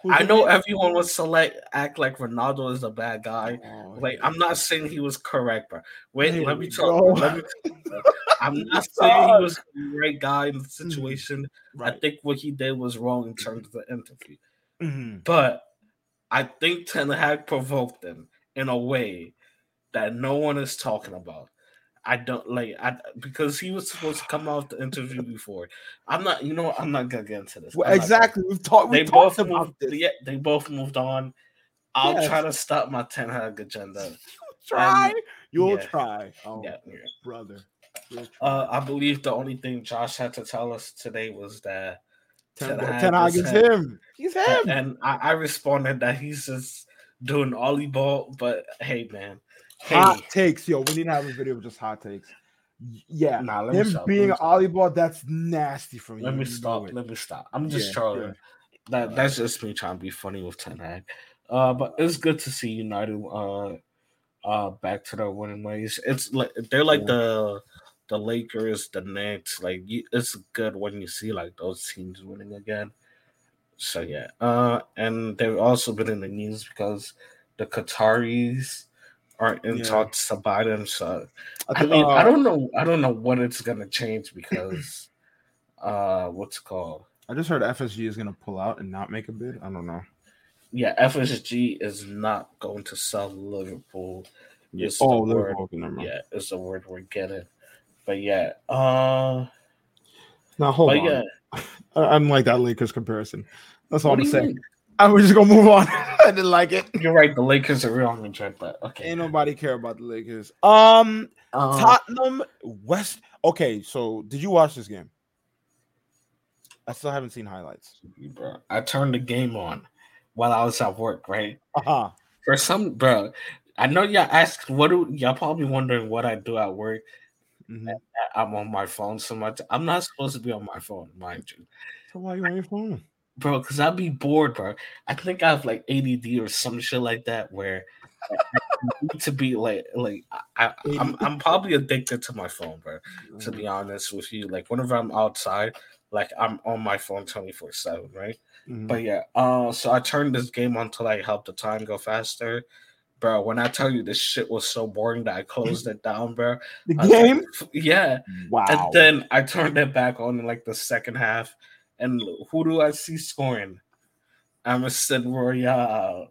Who's I know everyone would select act like Ronaldo is a bad guy. Oh, Like I'm not saying he was correct, bro. Wait, let me talk. Let me talk. I'm not saying he was the right guy in the situation. I right. think what he did was wrong in terms of the interview. Mhm. But I think Ten Hag provoked him in a way that no one is talking about. I don't like I because he was supposed to come out the interview before. I'm not, you know. I'm not gonna get into this. Well, exactly. We've talked. they both talked moved. this. Yeah, they both moved on. I'll Yes. try to stop my Ten Hag agenda. Try. You'll yeah. try. Oh, Yeah, yeah. brother. Uh, I believe the only thing Josh had to tell us today was that, Ten, Ten Ten Hag is him. him. He's him. and I, I responded that he's just doing Ole ball. But hey, man, hey, Hot takes, yo. We need to have a video of just hot takes. Yeah, nah, let me him let being me stop. Ole ball, that's nasty from you. Let me You stop. Let me stop. I'm just Yeah, trolling. yeah. That that's just me trying to be funny with Ten Hag. Uh, but it's good to see United uh uh back to their winning ways. It's like they're like Yeah. the the Lakers, the Knicks. Like you, it's good when you see like those teams winning again. So yeah. Uh, and they've also been in the news because the Qataris are in Yeah. talks to buy them. So I think, mean, uh, I don't know. I don't know what it's gonna change because *laughs* uh, what's it called? I just heard FSG is gonna pull out and not make a bid. I don't know. Yeah, FSG is not going to sell Liverpool. Yeah. It's the Oh, word. Liverpool. never mind. Yeah, it's the word we're getting. But yeah, uh, Now hold but on. yeah. *laughs* I- I'm like that Lakers comparison. That's all What I'm saying. mean? I was just gonna move on. *laughs* I didn't like it. You're right. The Lakers are real on the trend, but okay. Ain't nobody care about the Lakers. Um, Um, Tottenham West. Okay, so did you watch this game? I still haven't seen highlights. bro, I turned the game on while I was at work. Right Uh-huh. for some, bro. I know y'all asked what do y'all probably wondering what I do at work. Mhm. I'm on my phone so much. I'm not supposed to be on my phone, mind you, So why you on your phone? Bro. Because I'd be bored, bro. I think I have like ADD or some shit like that where I I need to be like, like I, I'm, I'm probably addicted to my phone, bro. To be honest with you, like whenever I'm outside, like I'm on my phone 24 seven, right? Mhm. But yeah, uh, so I turned this game on to like help the time go faster. Bro, when I tell you this shit was so boring that I closed it down, bro. the was like, game. Yeah. Wow. And then I turned it back on in like the second half. And who do I see scoring? Emerson Royal.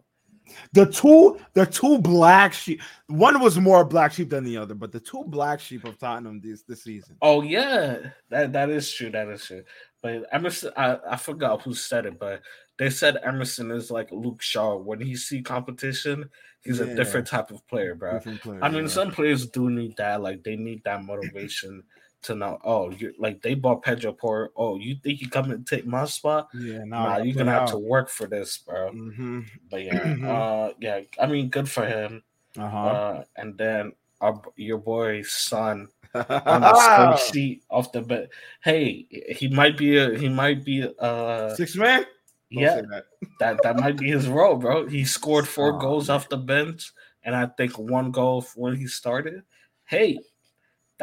the two, the two black sheep. One was more black sheep than the other, but the two black sheep of Tottenham this this season. Oh yeah, that that is true. That is true. But Emerson, I, I forgot who said it, but they said Emerson is like Luke Shaw. When he see competition, he's Yeah. a different type of player, bro. Players, I mean, yeah. some players do need that. Like they need that motivation to know. Oh, you're like they bought Pedro Porro. Oh, you think you come and take my spot? yeah, Nah, you're gonna have to work for this, bro. Mm-hmm. But yeah, uh, yeah. I mean, good for him. Uh-huh. Uh, and then our, your boy son *laughs* on the score sheet off the bed. Hey, he might be a he might be a Six man. Don't yeah that. *laughs* that that might be his role, bro. He scored four Oh, goals off the bench, and I think one goal when he started. Hey,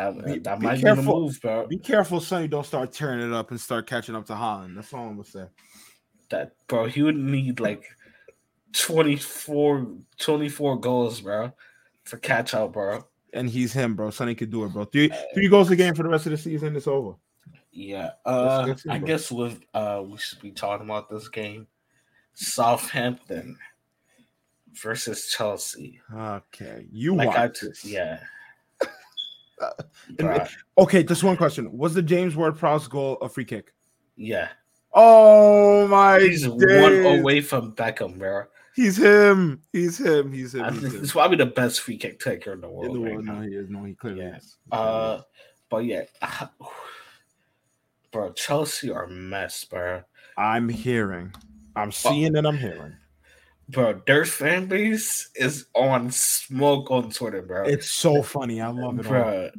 that Be- that be might be careful. the move, bro. Be careful, son. You don't start tearing it up and start catching up to Haaland. That's all I'm gonna say. That bro, he would need like 24, 24 goals, bro, for catch up, bro. And he's him, bro. Sonny could do it, bro. Three three goals a game for the rest of the season. It's over. Yeah, uh, that's it, I guess with uh, we should be talking about this game, Southampton versus Chelsea. Okay, you Like I, watch this. yeah. *laughs* and- Okay, just one question: Was the James Ward-Prowse goal a free kick? yeah, Oh my! he's days. one away from Beckham, bro. He's him. He's him. He's him. He's him. he's probably the best free kick taker in the In world. the right world, now. no, he is. No, he clearly Yeah. is. Uh, but yeah, *sighs* bro, Chelsea are a mess, bro. I'm hearing. I'm seeing and I'm hearing. Bro, their fan base is on smoke on Twitter, bro. It's so funny. I love it. all. Bro,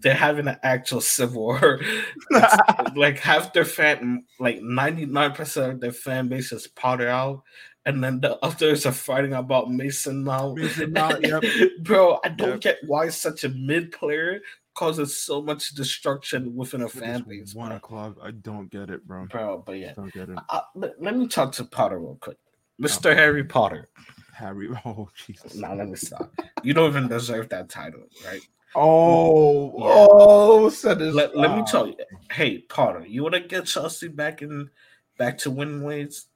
they're having an actual civil war. *laughs* *laughs* Like half their fan, like ninety nine percent of their fan base is Potter out, and then the others are fighting about Mason Mount. Mason Mount, *laughs* yep. Bro, I don't Yep. get why such a mid player causes so much destruction within a fan base, one club. I don't get it, bro. Bro, but yeah, Don't get it. uh, let, let me talk to Potter real quick, Mister Harry Potter. Harry. *laughs* Oh Jesus. Now let me stop. You don't even deserve that title, right? Oh, Yeah. oh, said this. let, let me ah. tell you, hey Potter, you want to get Chelsea back in, back to winning ways?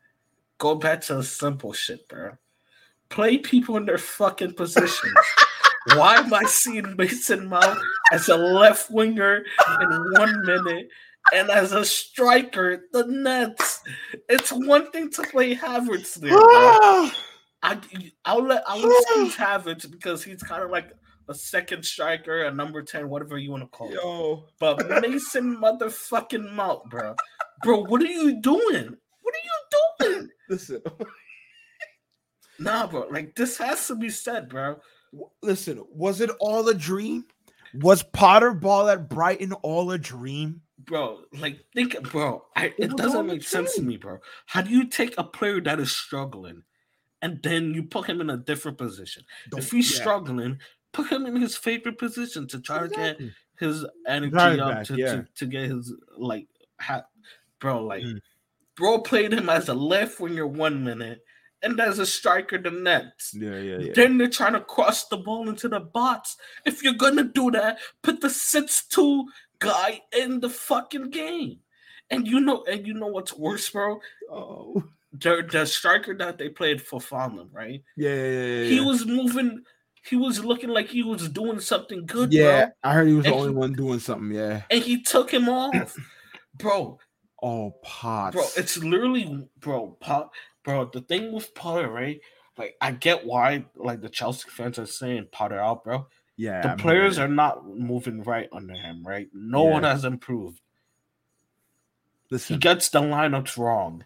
Go back to the simple shit, bro. Play people in their fucking positions. *laughs* Why am I seeing Mason Mount as a left winger in one minute and as a striker the Nets? It's one thing to play Havertz there. *sighs* I I'll let I'll excuse *sighs* Havertz because he's kind of like a second striker, a number ten, whatever you want to call it. But Mason motherfucking Mount, bro. Bro, what are you doing? What are you doing? *laughs* listen, Nah, bro. Like this has to be said, bro. listen. Was it all a dream? Was Potter ball at Brighton all a dream? Bro, like think, bro. I, It it was all doesn't make sense to me, bro. How do you take a player that is struggling and then you put him in a different position? if he's yeah, struggling, put him in his favorite position to try to get his energy Drive up back, to, yeah. to, to get his like ha- bro like Mm. bro played him as a left winger one minute and as a striker the next. Yeah, yeah, yeah. Then they're trying to cross the ball into the box. If you're gonna do that, put the six two guy in the fucking game. And you know, and you know what's worse, bro? Oh, The the striker that they played Fofana, right? yeah, yeah, yeah. He was moving. He was looking like he was doing something good, Yeah, bro. I heard he was the only he- one doing something. Yeah. And he took him off, *coughs* bro. Oh, pots. Bro, it's literally, bro, Pot, bro. The thing with Potter, right? Like, I get why, like, the Chelsea fans are saying Potter out, bro. Yeah. The I'm players are not moving right under him, right? No Yeah. one has improved. it. He gets the lineups wrong.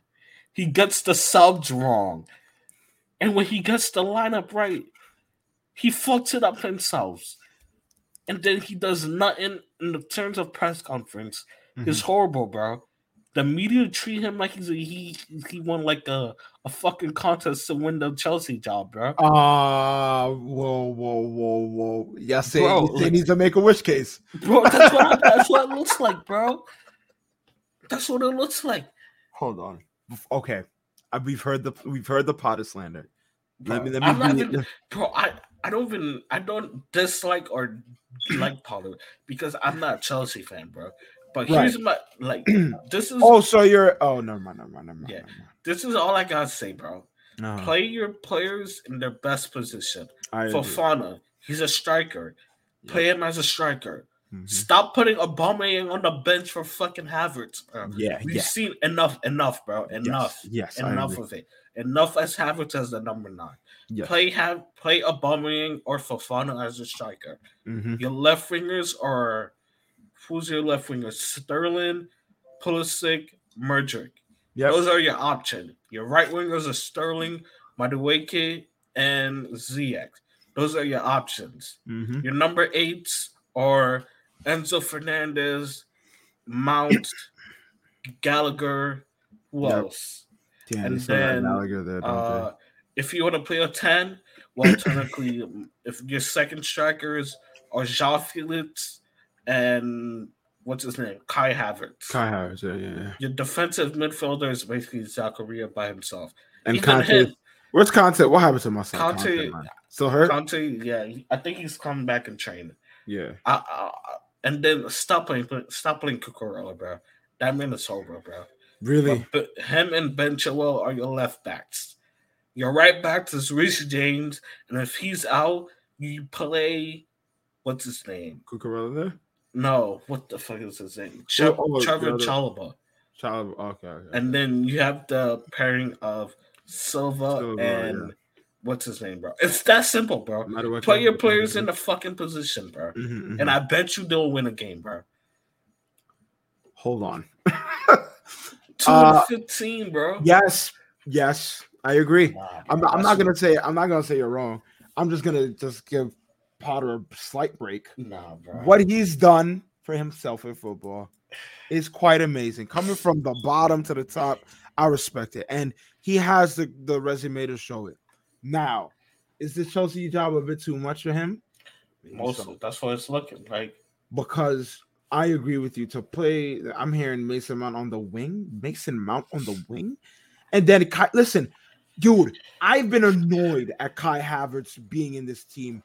He gets the subs wrong. And when he gets the lineup right, he fucks it up himself. And then he does nothing in the terms of press conference. It's mm-hmm. horrible, bro. The media treat him like he's a, he he won like a, a fucking contest to win the Chelsea job, bro. Ah, whoa, whoa, whoa, whoa! Yeah, say Bro, you say like- needs to make a wish case. Bro, that's what that's what it looks like, bro. That's what it looks like. Hold on. Okay, uh, we've heard the we've heard the Potter slander. Let me Bro, let me. I'm not even- bro, I, I don't even I don't dislike or like Pollard because I'm not a Chelsea fan, bro. But Right. here's my like *clears throat* this is Oh, so you're oh never mind, never mind, never mind. Yeah. never mind. this is all I gotta say, bro. No, Play your players in their best position. I For agree. Fana, he's a striker. Play him as a striker. Mhm. Stop putting Aubameyang on the bench for fucking Havertz, bro. Yeah, We've yeah, seen enough, enough, bro. Enough, Yes, yes enough of it. Enough as Havertz as the number nine. Yes. Play have play Aubameyang or Fofana as a striker. Mhm. Your left wingers are who's your left winger? Sterling, Pulisic, Mudryk. Yep. Those are your options. Your right wingers are Sterling, Madueke, and Ziyech. Those are your options. Mhm. Your number eights are Enzo Fernandez, Mount, *coughs* Gallagher. Who Yep. else? Damn, And they still got then, Gallagher there, Uh, if you want to play a 10, well, technically, if your second strikers are João Félix and what's his name? Kai Havertz. Kai Havertz, yeah, yeah. Your defensive midfielder is basically Zakaria by himself. And Even Kante, him, where's Kante? What happened to my son? Kante- Kante, still hurt? Kante, yeah, I think he's coming back and training. yeah. I, I, and then stop playing, stop playing Cucurella, bro. That man is sober, bro. Really? But, but him and Ben Chilwell are your left backs. Your right backs is Reece James, and if he's out, you play what's his name? Cucurella there? No, what the fuck is his name? Ch- Oh, oh, Trevor other- Chalobah. Child. Okay. okay. And then you have the pairing of Silva, Silva, and what's his name, bro? It's that simple, bro. Play your players in the fucking position, bro. Mhm, mhm. And I bet you they'll win a game, bro. hold on. *laughs* Two Uh, fifteen, bro. yes, yes, I agree. Nah, I'm not, I'm not gonna say I'm not gonna say you're wrong. I'm just gonna just give Potter a slight break. Nah, bro. What he's done for himself in football is quite amazing. Coming from the bottom to the top, I respect it, and he has the the resume to show it. Now, is the Chelsea job a bit too much for him? Most so. that's what it's looking like. because I agree with you to play. I'm hearing Mason Mount on the wing, Mason Mount on the wing, and then Kai, listen, dude. I've been annoyed at Kai Havertz being in this team,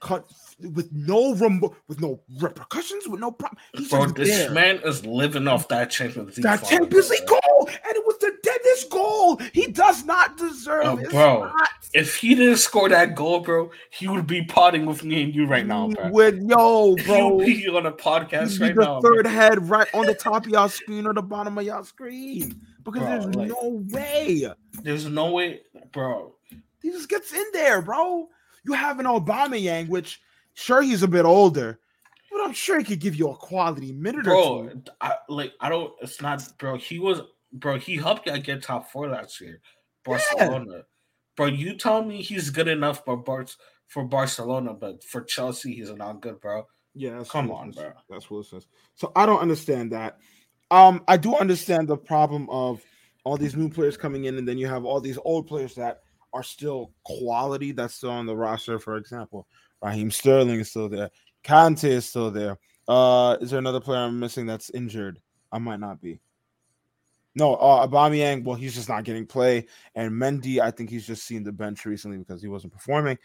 cut with no rumble, with no repercussions, with no problem. He's Bro, this there. man is living off that Champions League. that Champions League goal, and it was the deadest goal. He does not deserve. Oh, it's bro. not. If he didn't score that goal, bro, he would be potting with me and you right now, He bro. would yo, *laughs* He bro. be on a podcast right the now. third bro. head right on the top of y'all screen or the bottom of y'all screen because Bro, there's like- no way There's no way, bro. he just gets in there, bro. You have an Aubameyang, which sure he's a bit older, but I'm sure he could give you a quality minute or two. I, like I don't. It's not, bro. He was, bro. He helped you get top four last year, Barcelona. Bro, you tell me he's good enough for Bar- for Barcelona, but for Chelsea he's not good, bro. Yeah, that's Come on, bro. That's what it says. So I don't understand that. Um, I do understand the problem of all these new players coming in, and then you have all these old players that are still quality that's still on the roster. For example, Raheem Sterling is still there. Kante is still there. Uh, is there another player I'm missing that's injured? I might not be. No, uh, Aubameyang. Well, he's just not getting play, and Mendy. I think he's just seen the bench recently because he wasn't performing.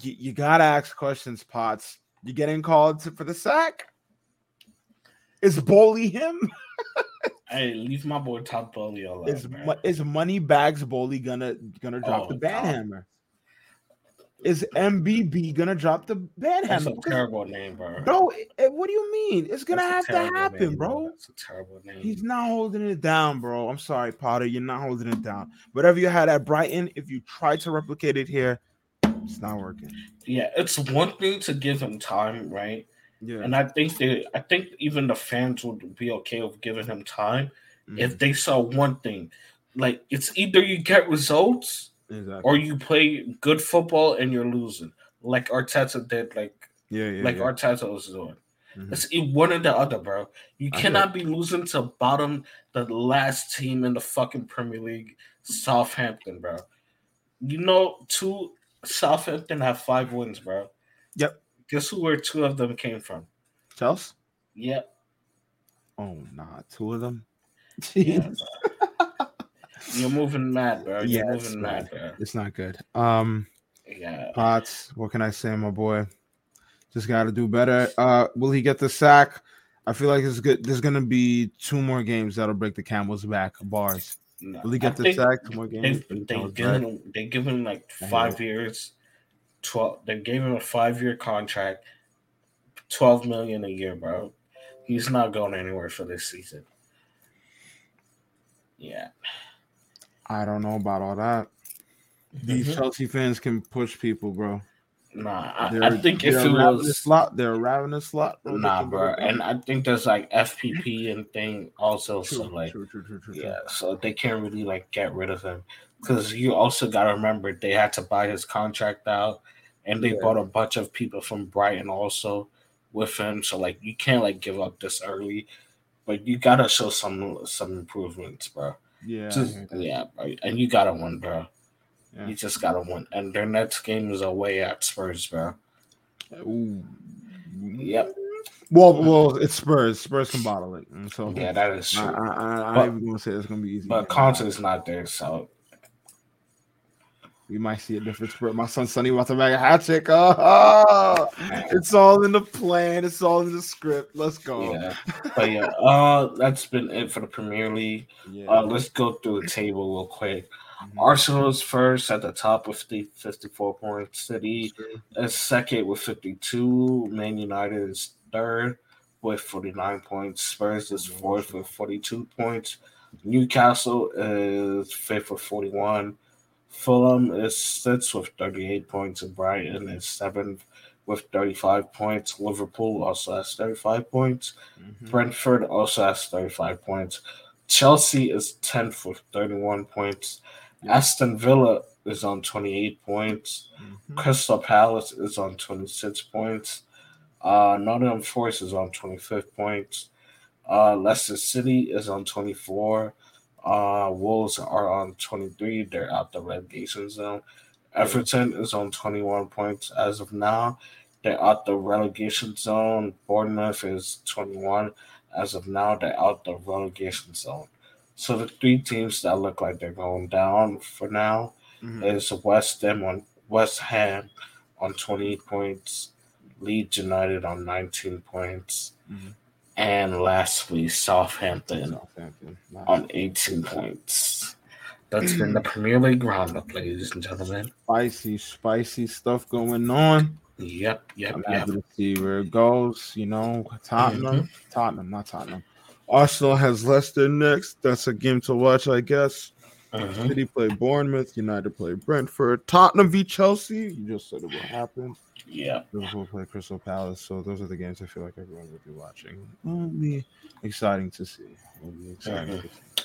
You, you gotta ask questions, Potts. You getting called to, for the sack? Is Boehly him? *laughs* Hey, leave my boy Todd Boehly alone. Is man. Is Money Bags Boehly gonna gonna drop Oh, the God. hammer? Is MBB gonna drop the bad That's hammer? a terrible name, bro. Bro, eh, what do you mean? It's gonna That's have to happen, name, bro. That's a terrible name. He's not holding it down, bro. I'm sorry, Potter. You're not holding it down. Whatever you had at Brighton, if you try to replicate it here, it's not working. yeah, it's one thing to give him time, right? Yeah. And I think they, I think even the fans would be okay with giving him time Mhm. if they saw one thing. Like it's either you get results exactly. or you play good football and you're losing, like Arteta did, like yeah, yeah. like yeah. Arteta was doing. Mhm. It's one or the other, bro. You I cannot be losing to bottom, the last team in the fucking Premier League, Southampton, bro. You know, two Southampton have five wins, bro. Yep. Guess who where two of them came from? Chelsea? Yep. Oh, nah, two of them. Yeah. *laughs* You're moving mad, bro. You're Yeah, it's moving not- mad, bro. It's not good. Um, Yeah. Potts, what can I say, my boy? Just got to do better. Uh, will he get the sack? I feel like it's good. There's gonna be two more games that'll break the camel's back. Bars. No, Will he I get the sack? Two more games. They they back? him they given him like five years, twelve. They gave him a five year contract, twelve million a year, bro. He's not going anywhere for this season. Yeah, I don't know about all that. These Mhm. Chelsea fans can push people, bro. nah. I, I think if it a ravenous was slot, they're a ravenous slot. bro. Nah, bro, and I think there's like FFP and thing also. True, so like, true, true, true, true, true. yeah, so they can't really like get rid of him because you also got to remember they had to buy his contract out, and they Yeah. bought a bunch of people from Brighton also with him. So like you can't like give up this early, but you gotta show some some improvements, bro. Yeah, Just- yeah, bro. and you gotta win, bro. Yeah. You just gotta win, and their next game is away at Spurs, bro. Ooh. Yep. Well, well, it's Spurs. Spurs can bottle it. And so Yeah, that is true. I, I, I But- ain't even gonna say it's gonna be easy. But Conte is not there, so we might see a different Spurs. My son Sonny about to make a hat trick. Oh, it's all in the plan. It's all in the script. Let's go. yeah. But yeah, uh, that's been it for the Premier League. Yeah. Uh, let's go through the table real quick. Mhm. Arsenal's first at the top with 54 points. City Sure. is second with 52. Man United is third with 49 points. Spurs is fourth with 42 points. Newcastle is fifth with 41. Fulham is sixth with 38 points. And Brighton is seventh with 35 points. Liverpool also has 35 points. Mhm. Brentford also has 35 points. Chelsea is 10th with 31 points. Aston Villa is on 28 points. Mhm. Crystal Palace is on 26 points. Uh, Nottingham Forest is on 25 points. Uh, Leicester City is on 24. Uh, Wolves are on 23. They're out the relegation zone. Everton is on 21 points as of now. They're out the relegation zone. Bournemouth is 21 as of now. They're out the relegation zone. So the three teams that look like they're going down for now Mhm. is West Ham on West Ham on 28 points, Leeds United on 19 points, Mhm. And lastly Southampton Southampton. Nice. on 18 points. That's been the Premier League roundup, ladies and gentlemen. Spicy, spicy stuff going on. Yep, yep, I'm yep. happy to see where it goes. You know, Tottenham, Mm-hmm. Tottenham, not Tottenham. Arsenal has Leicester next. That's a game to watch, I guess. Mhm. City play Bournemouth. United play Brentford. Tottenham v Chelsea. You just said it will happen. Yep. Liverpool play Crystal Palace. So those are the games I feel like everyone will be watching. It'll be exciting to see. It'll be exciting. Mhm. to see.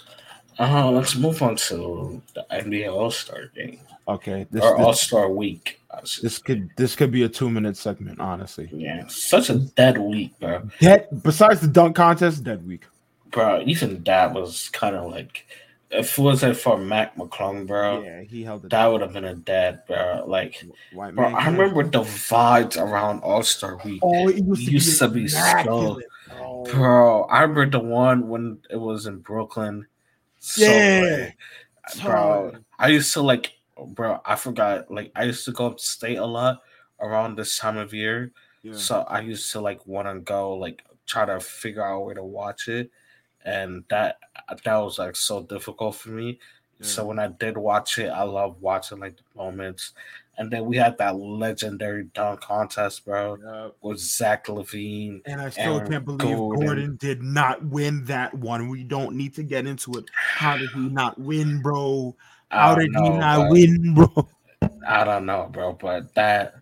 Uh, let's move on to the NBA All Star game Okay, this or All Star Week. This could this could be a two minute segment. Honestly, yeah, such a dead week, bro. dead. Besides the dunk contest, dead week. Bro, even that was kind of like if it wasn't for Mac McClung, bro. yeah, he held. That would have been a dead, bro. Like, White bro, man I can't- remember the vibes around All Star Week. Oh, it used to used be, to be so- immaculate, bro. Bro, I remember the one when it was in Brooklyn. So Yeah. lit. bro. I used to like, bro. I forgot. Like, I used to go upstate a lot around this time of year. Yeah. So I used to like want to go like try to figure out where to watch it, and that that was like so difficult for me. So mm. when I did watch it, I love watching like the moments. And then we had that legendary dunk contest, bro, Yeah. with Zach LaVine. And I still Aaron can't believe Gordon. Gordon. did not win that one. We don't need to get into it. How did he not win, bro? How did he not win, *laughs* bro? I don't know, bro, but that,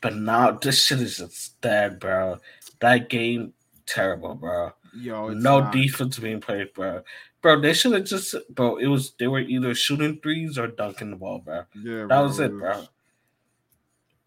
but now this shit is just dead, bro. That game, terrible, bro. Yo, it's no not. defense being played, bro. Bro, they should have just, bro. It was they were either shooting threes or dunking the ball, bro. Yeah, That was it, bro.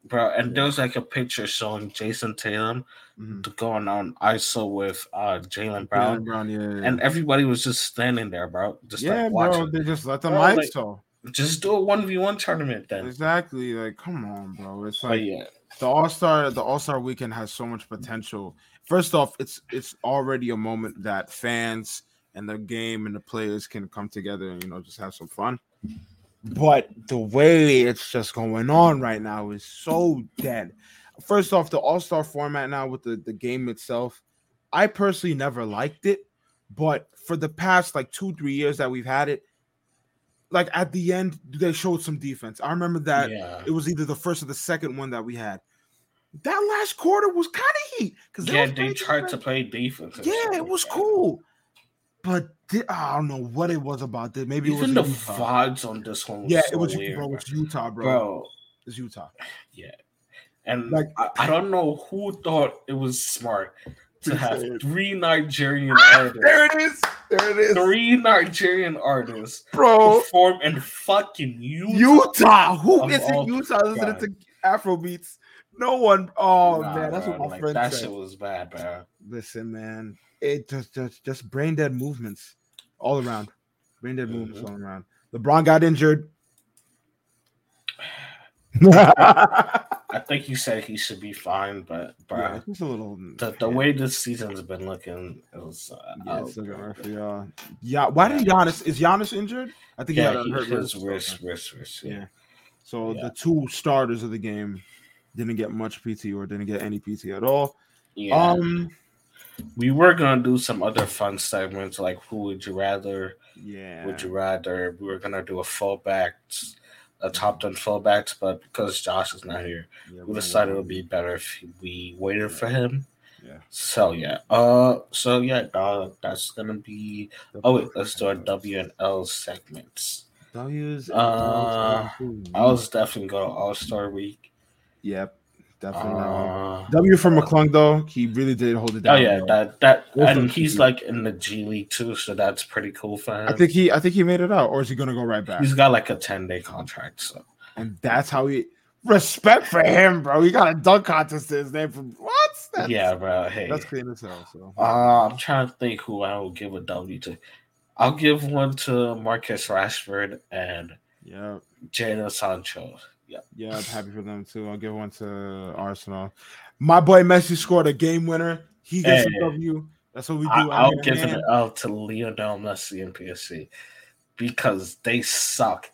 Bro, and there was like a picture showing Jayson Tatum Mhm. going on ISO with uh Jaylen Brown, Brown, yeah, yeah. and everybody was just standing there, bro. Just yeah, like bro, they just let the Bro, mics like-. Just do a one v one tournament then. Exactly. Like, come on, bro. It's like yeah, the All Star, the All Star weekend has so much potential. First off, it's it's already a moment that fans and the game and the players can come together and you know just have some fun. But the way it's just going on right now is so dead. First off, the All Star format now with the, the game itself, I personally never liked it. But for the past like two, three years that we've had it, like at the end, they showed some defense. I remember that yeah, it was either the first or the second one that we had. That last quarter was kind of heat because yeah. They tried to play defense. Yeah, it was that. cool, but thi- I don't know what it was about it. Maybe Even it the was Utah. vibes on this one. Yeah, so it was weird, bro. It's Utah, bro. bro. It's Utah. Yeah, and Like- I, I don't know who thought it was smart *laughs* to have three Nigerian Ah, artists, *laughs* there it is. There it is, three Nigerian artists bro. perform in fucking Utah. Utah. Who is in Utah listening to Afro beats? No one. Oh Nah, man, that's bro, what my like, friend That said. shit was bad, bro. Listen, man, it just just just brain dead movements all around. Brain dead movements Mhm. all around. LeBron got injured. *sighs* I think you said he should be fine, but bro, it's a little. the, the way this season's been looking, it was uh, yeah, it's looking rough for y'all. Yeah, why did Giannis? Is Giannis injured? I think Yeah, he got hurt wrist. wrist, wrist, wrist. Yeah. Yeah. So Yeah. the two starters of the game didn't get much PT or didn't get any PT at all. yeah. Um, we were gonna do some other fun segments like who would you rather yeah. would you rather we were gonna do a fullback a top 10 fullbacks but because josh is not here Yeah, we decided it would be better if we waited for him Yeah. so yeah uh so yeah uh, that's gonna be oh wait let's do our w and l segments W's. Uh, i was definitely going to all-star week Yep, definitely. uh, W for McClung though, he really did hold it down. oh down. yeah bro. that that and he's like in the g league too so that's pretty cool for him I think he, I think he made it out, or is he gonna go right back? He's got like a 10 day contract. So And that's how he respect for him, bro. He got a dunk contest to his name from what? That's, yeah, bro. Hey, that's clean as hell. So uh, I'm trying to think who I will give a W to. I'll give one to Marcus Rashford and yeah, Jadon Sancho. Yeah, yeah, I'm happy for them too. I'll give one to Arsenal. My boy Messi scored a game winner. He gets Hey. a W. That's what we do. I, I'm I'll give it out to Lionel Messi and PSG because they suck,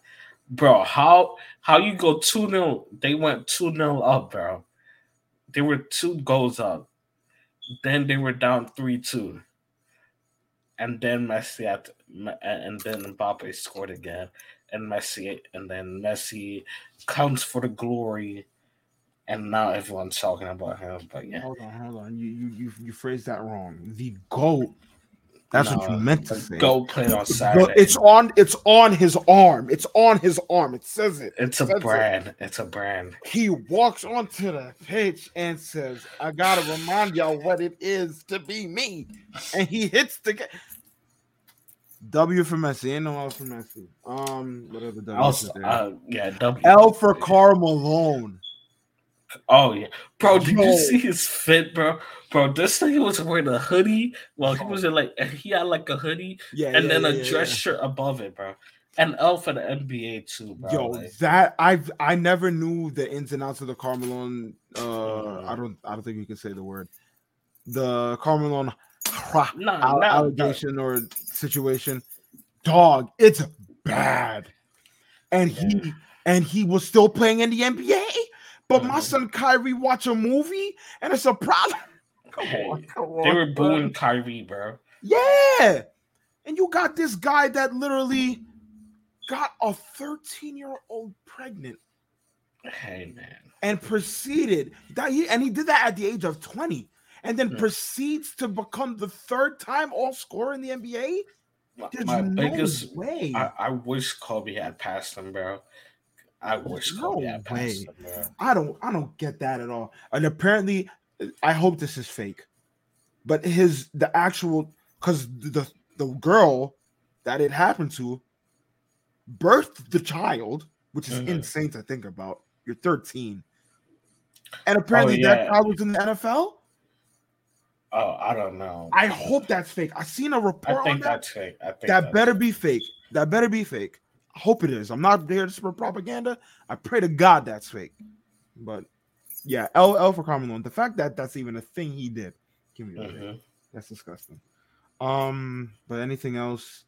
bro. How how you go two 0 They went two 0 up, bro. They were two goals up. Then they were down three two. And then Messi had to, and then Mbappe scored again, and Messi and then Messi comes for the glory, and now everyone's talking about him. But yeah, Hold on, hold on. You you you, you phrased that wrong. The goat. That's what you meant to say. Go played on Saturday. it's on it's on his arm. It's on his arm. It says it. It's a That's it. brand. It's a brand. He walks onto the pitch and says, I gotta remind y'all what it is to be me. And he hits the W for Messi. Ain't no L for Messi. Um, whatever W? Also, is there? uh, yeah, W. L for Karl Malone. Oh yeah, bro. Did Yo. you see his fit, bro? Bro, this thing was wearing a hoodie. Well, he was in like he had like a hoodie Yeah, and yeah, then yeah, a dress shirt above it, bro. And L for the NBA too, bro. Yo, like, that I I never knew the ins and outs of the Karl Malone. Uh, Mhm. I don't I don't think you can say the word. The ha- nah, al- nah, allegation or situation. Dog, it's bad. And he and he was still playing in the NBA. But my Mhm. son Kyrie watch a movie and it's a problem. *laughs* come on, come on. They were bro. booing Kyrie, bro. Yeah. And you got this guy that literally got a 13 year old pregnant Hey man. and proceeded that he and he did that at the age of 20 and then Hmm. proceeds to become the third time all scorer in the NBA. There's my no biggest way. I, I wish Kobe had passed him, bro. I wish Kobe No had passed way. him, bro. I don't I don't get that at all. And apparently I hope this is fake. But his the actual cuz the the girl that it happened to birthed the child, which is Mhm. insane to think about. You're 13. And apparently that Oh, yeah. child was in the NFL. Oh, I don't know. I hope that's fake. I seen a report I think that. that's fake. I think That better be fake. That better be fake. I hope it is. I'm not there to spread propaganda. I pray to God that's fake. But yeah, L L for Karl Malone. The fact that that's even a thing he did, give me break. Mhm. That's disgusting. Um, but anything else?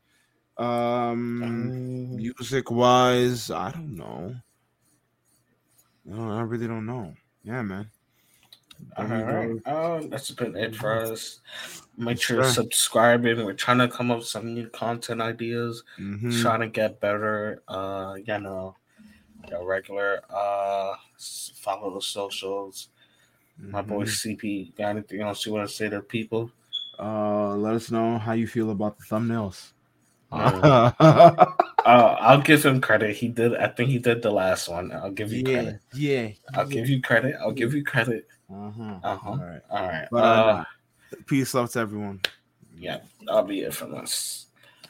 Um, Um, music wise, I don't know. No, I really don't know. Yeah, man. All we Um, that's been it for us. Make sure sir. subscribing. We're trying to come up with some new content ideas. Mhm. Trying to get better. Uh, you know, the regular. Uh, follow the socials. My boy Mhm. CP. Got anything else you want to see what I say to people? Uh, let us know how you feel about the thumbnails. Uh, *laughs* uh, *laughs* I'll give him credit. He did. I think he did the last one. I'll give you yeah, credit. yeah. I'll give you credit. I'll give you credit. Uh-huh. Uh-huh. All right. All right. But uh, uh, peace love to everyone. yeah, I'll be it from us.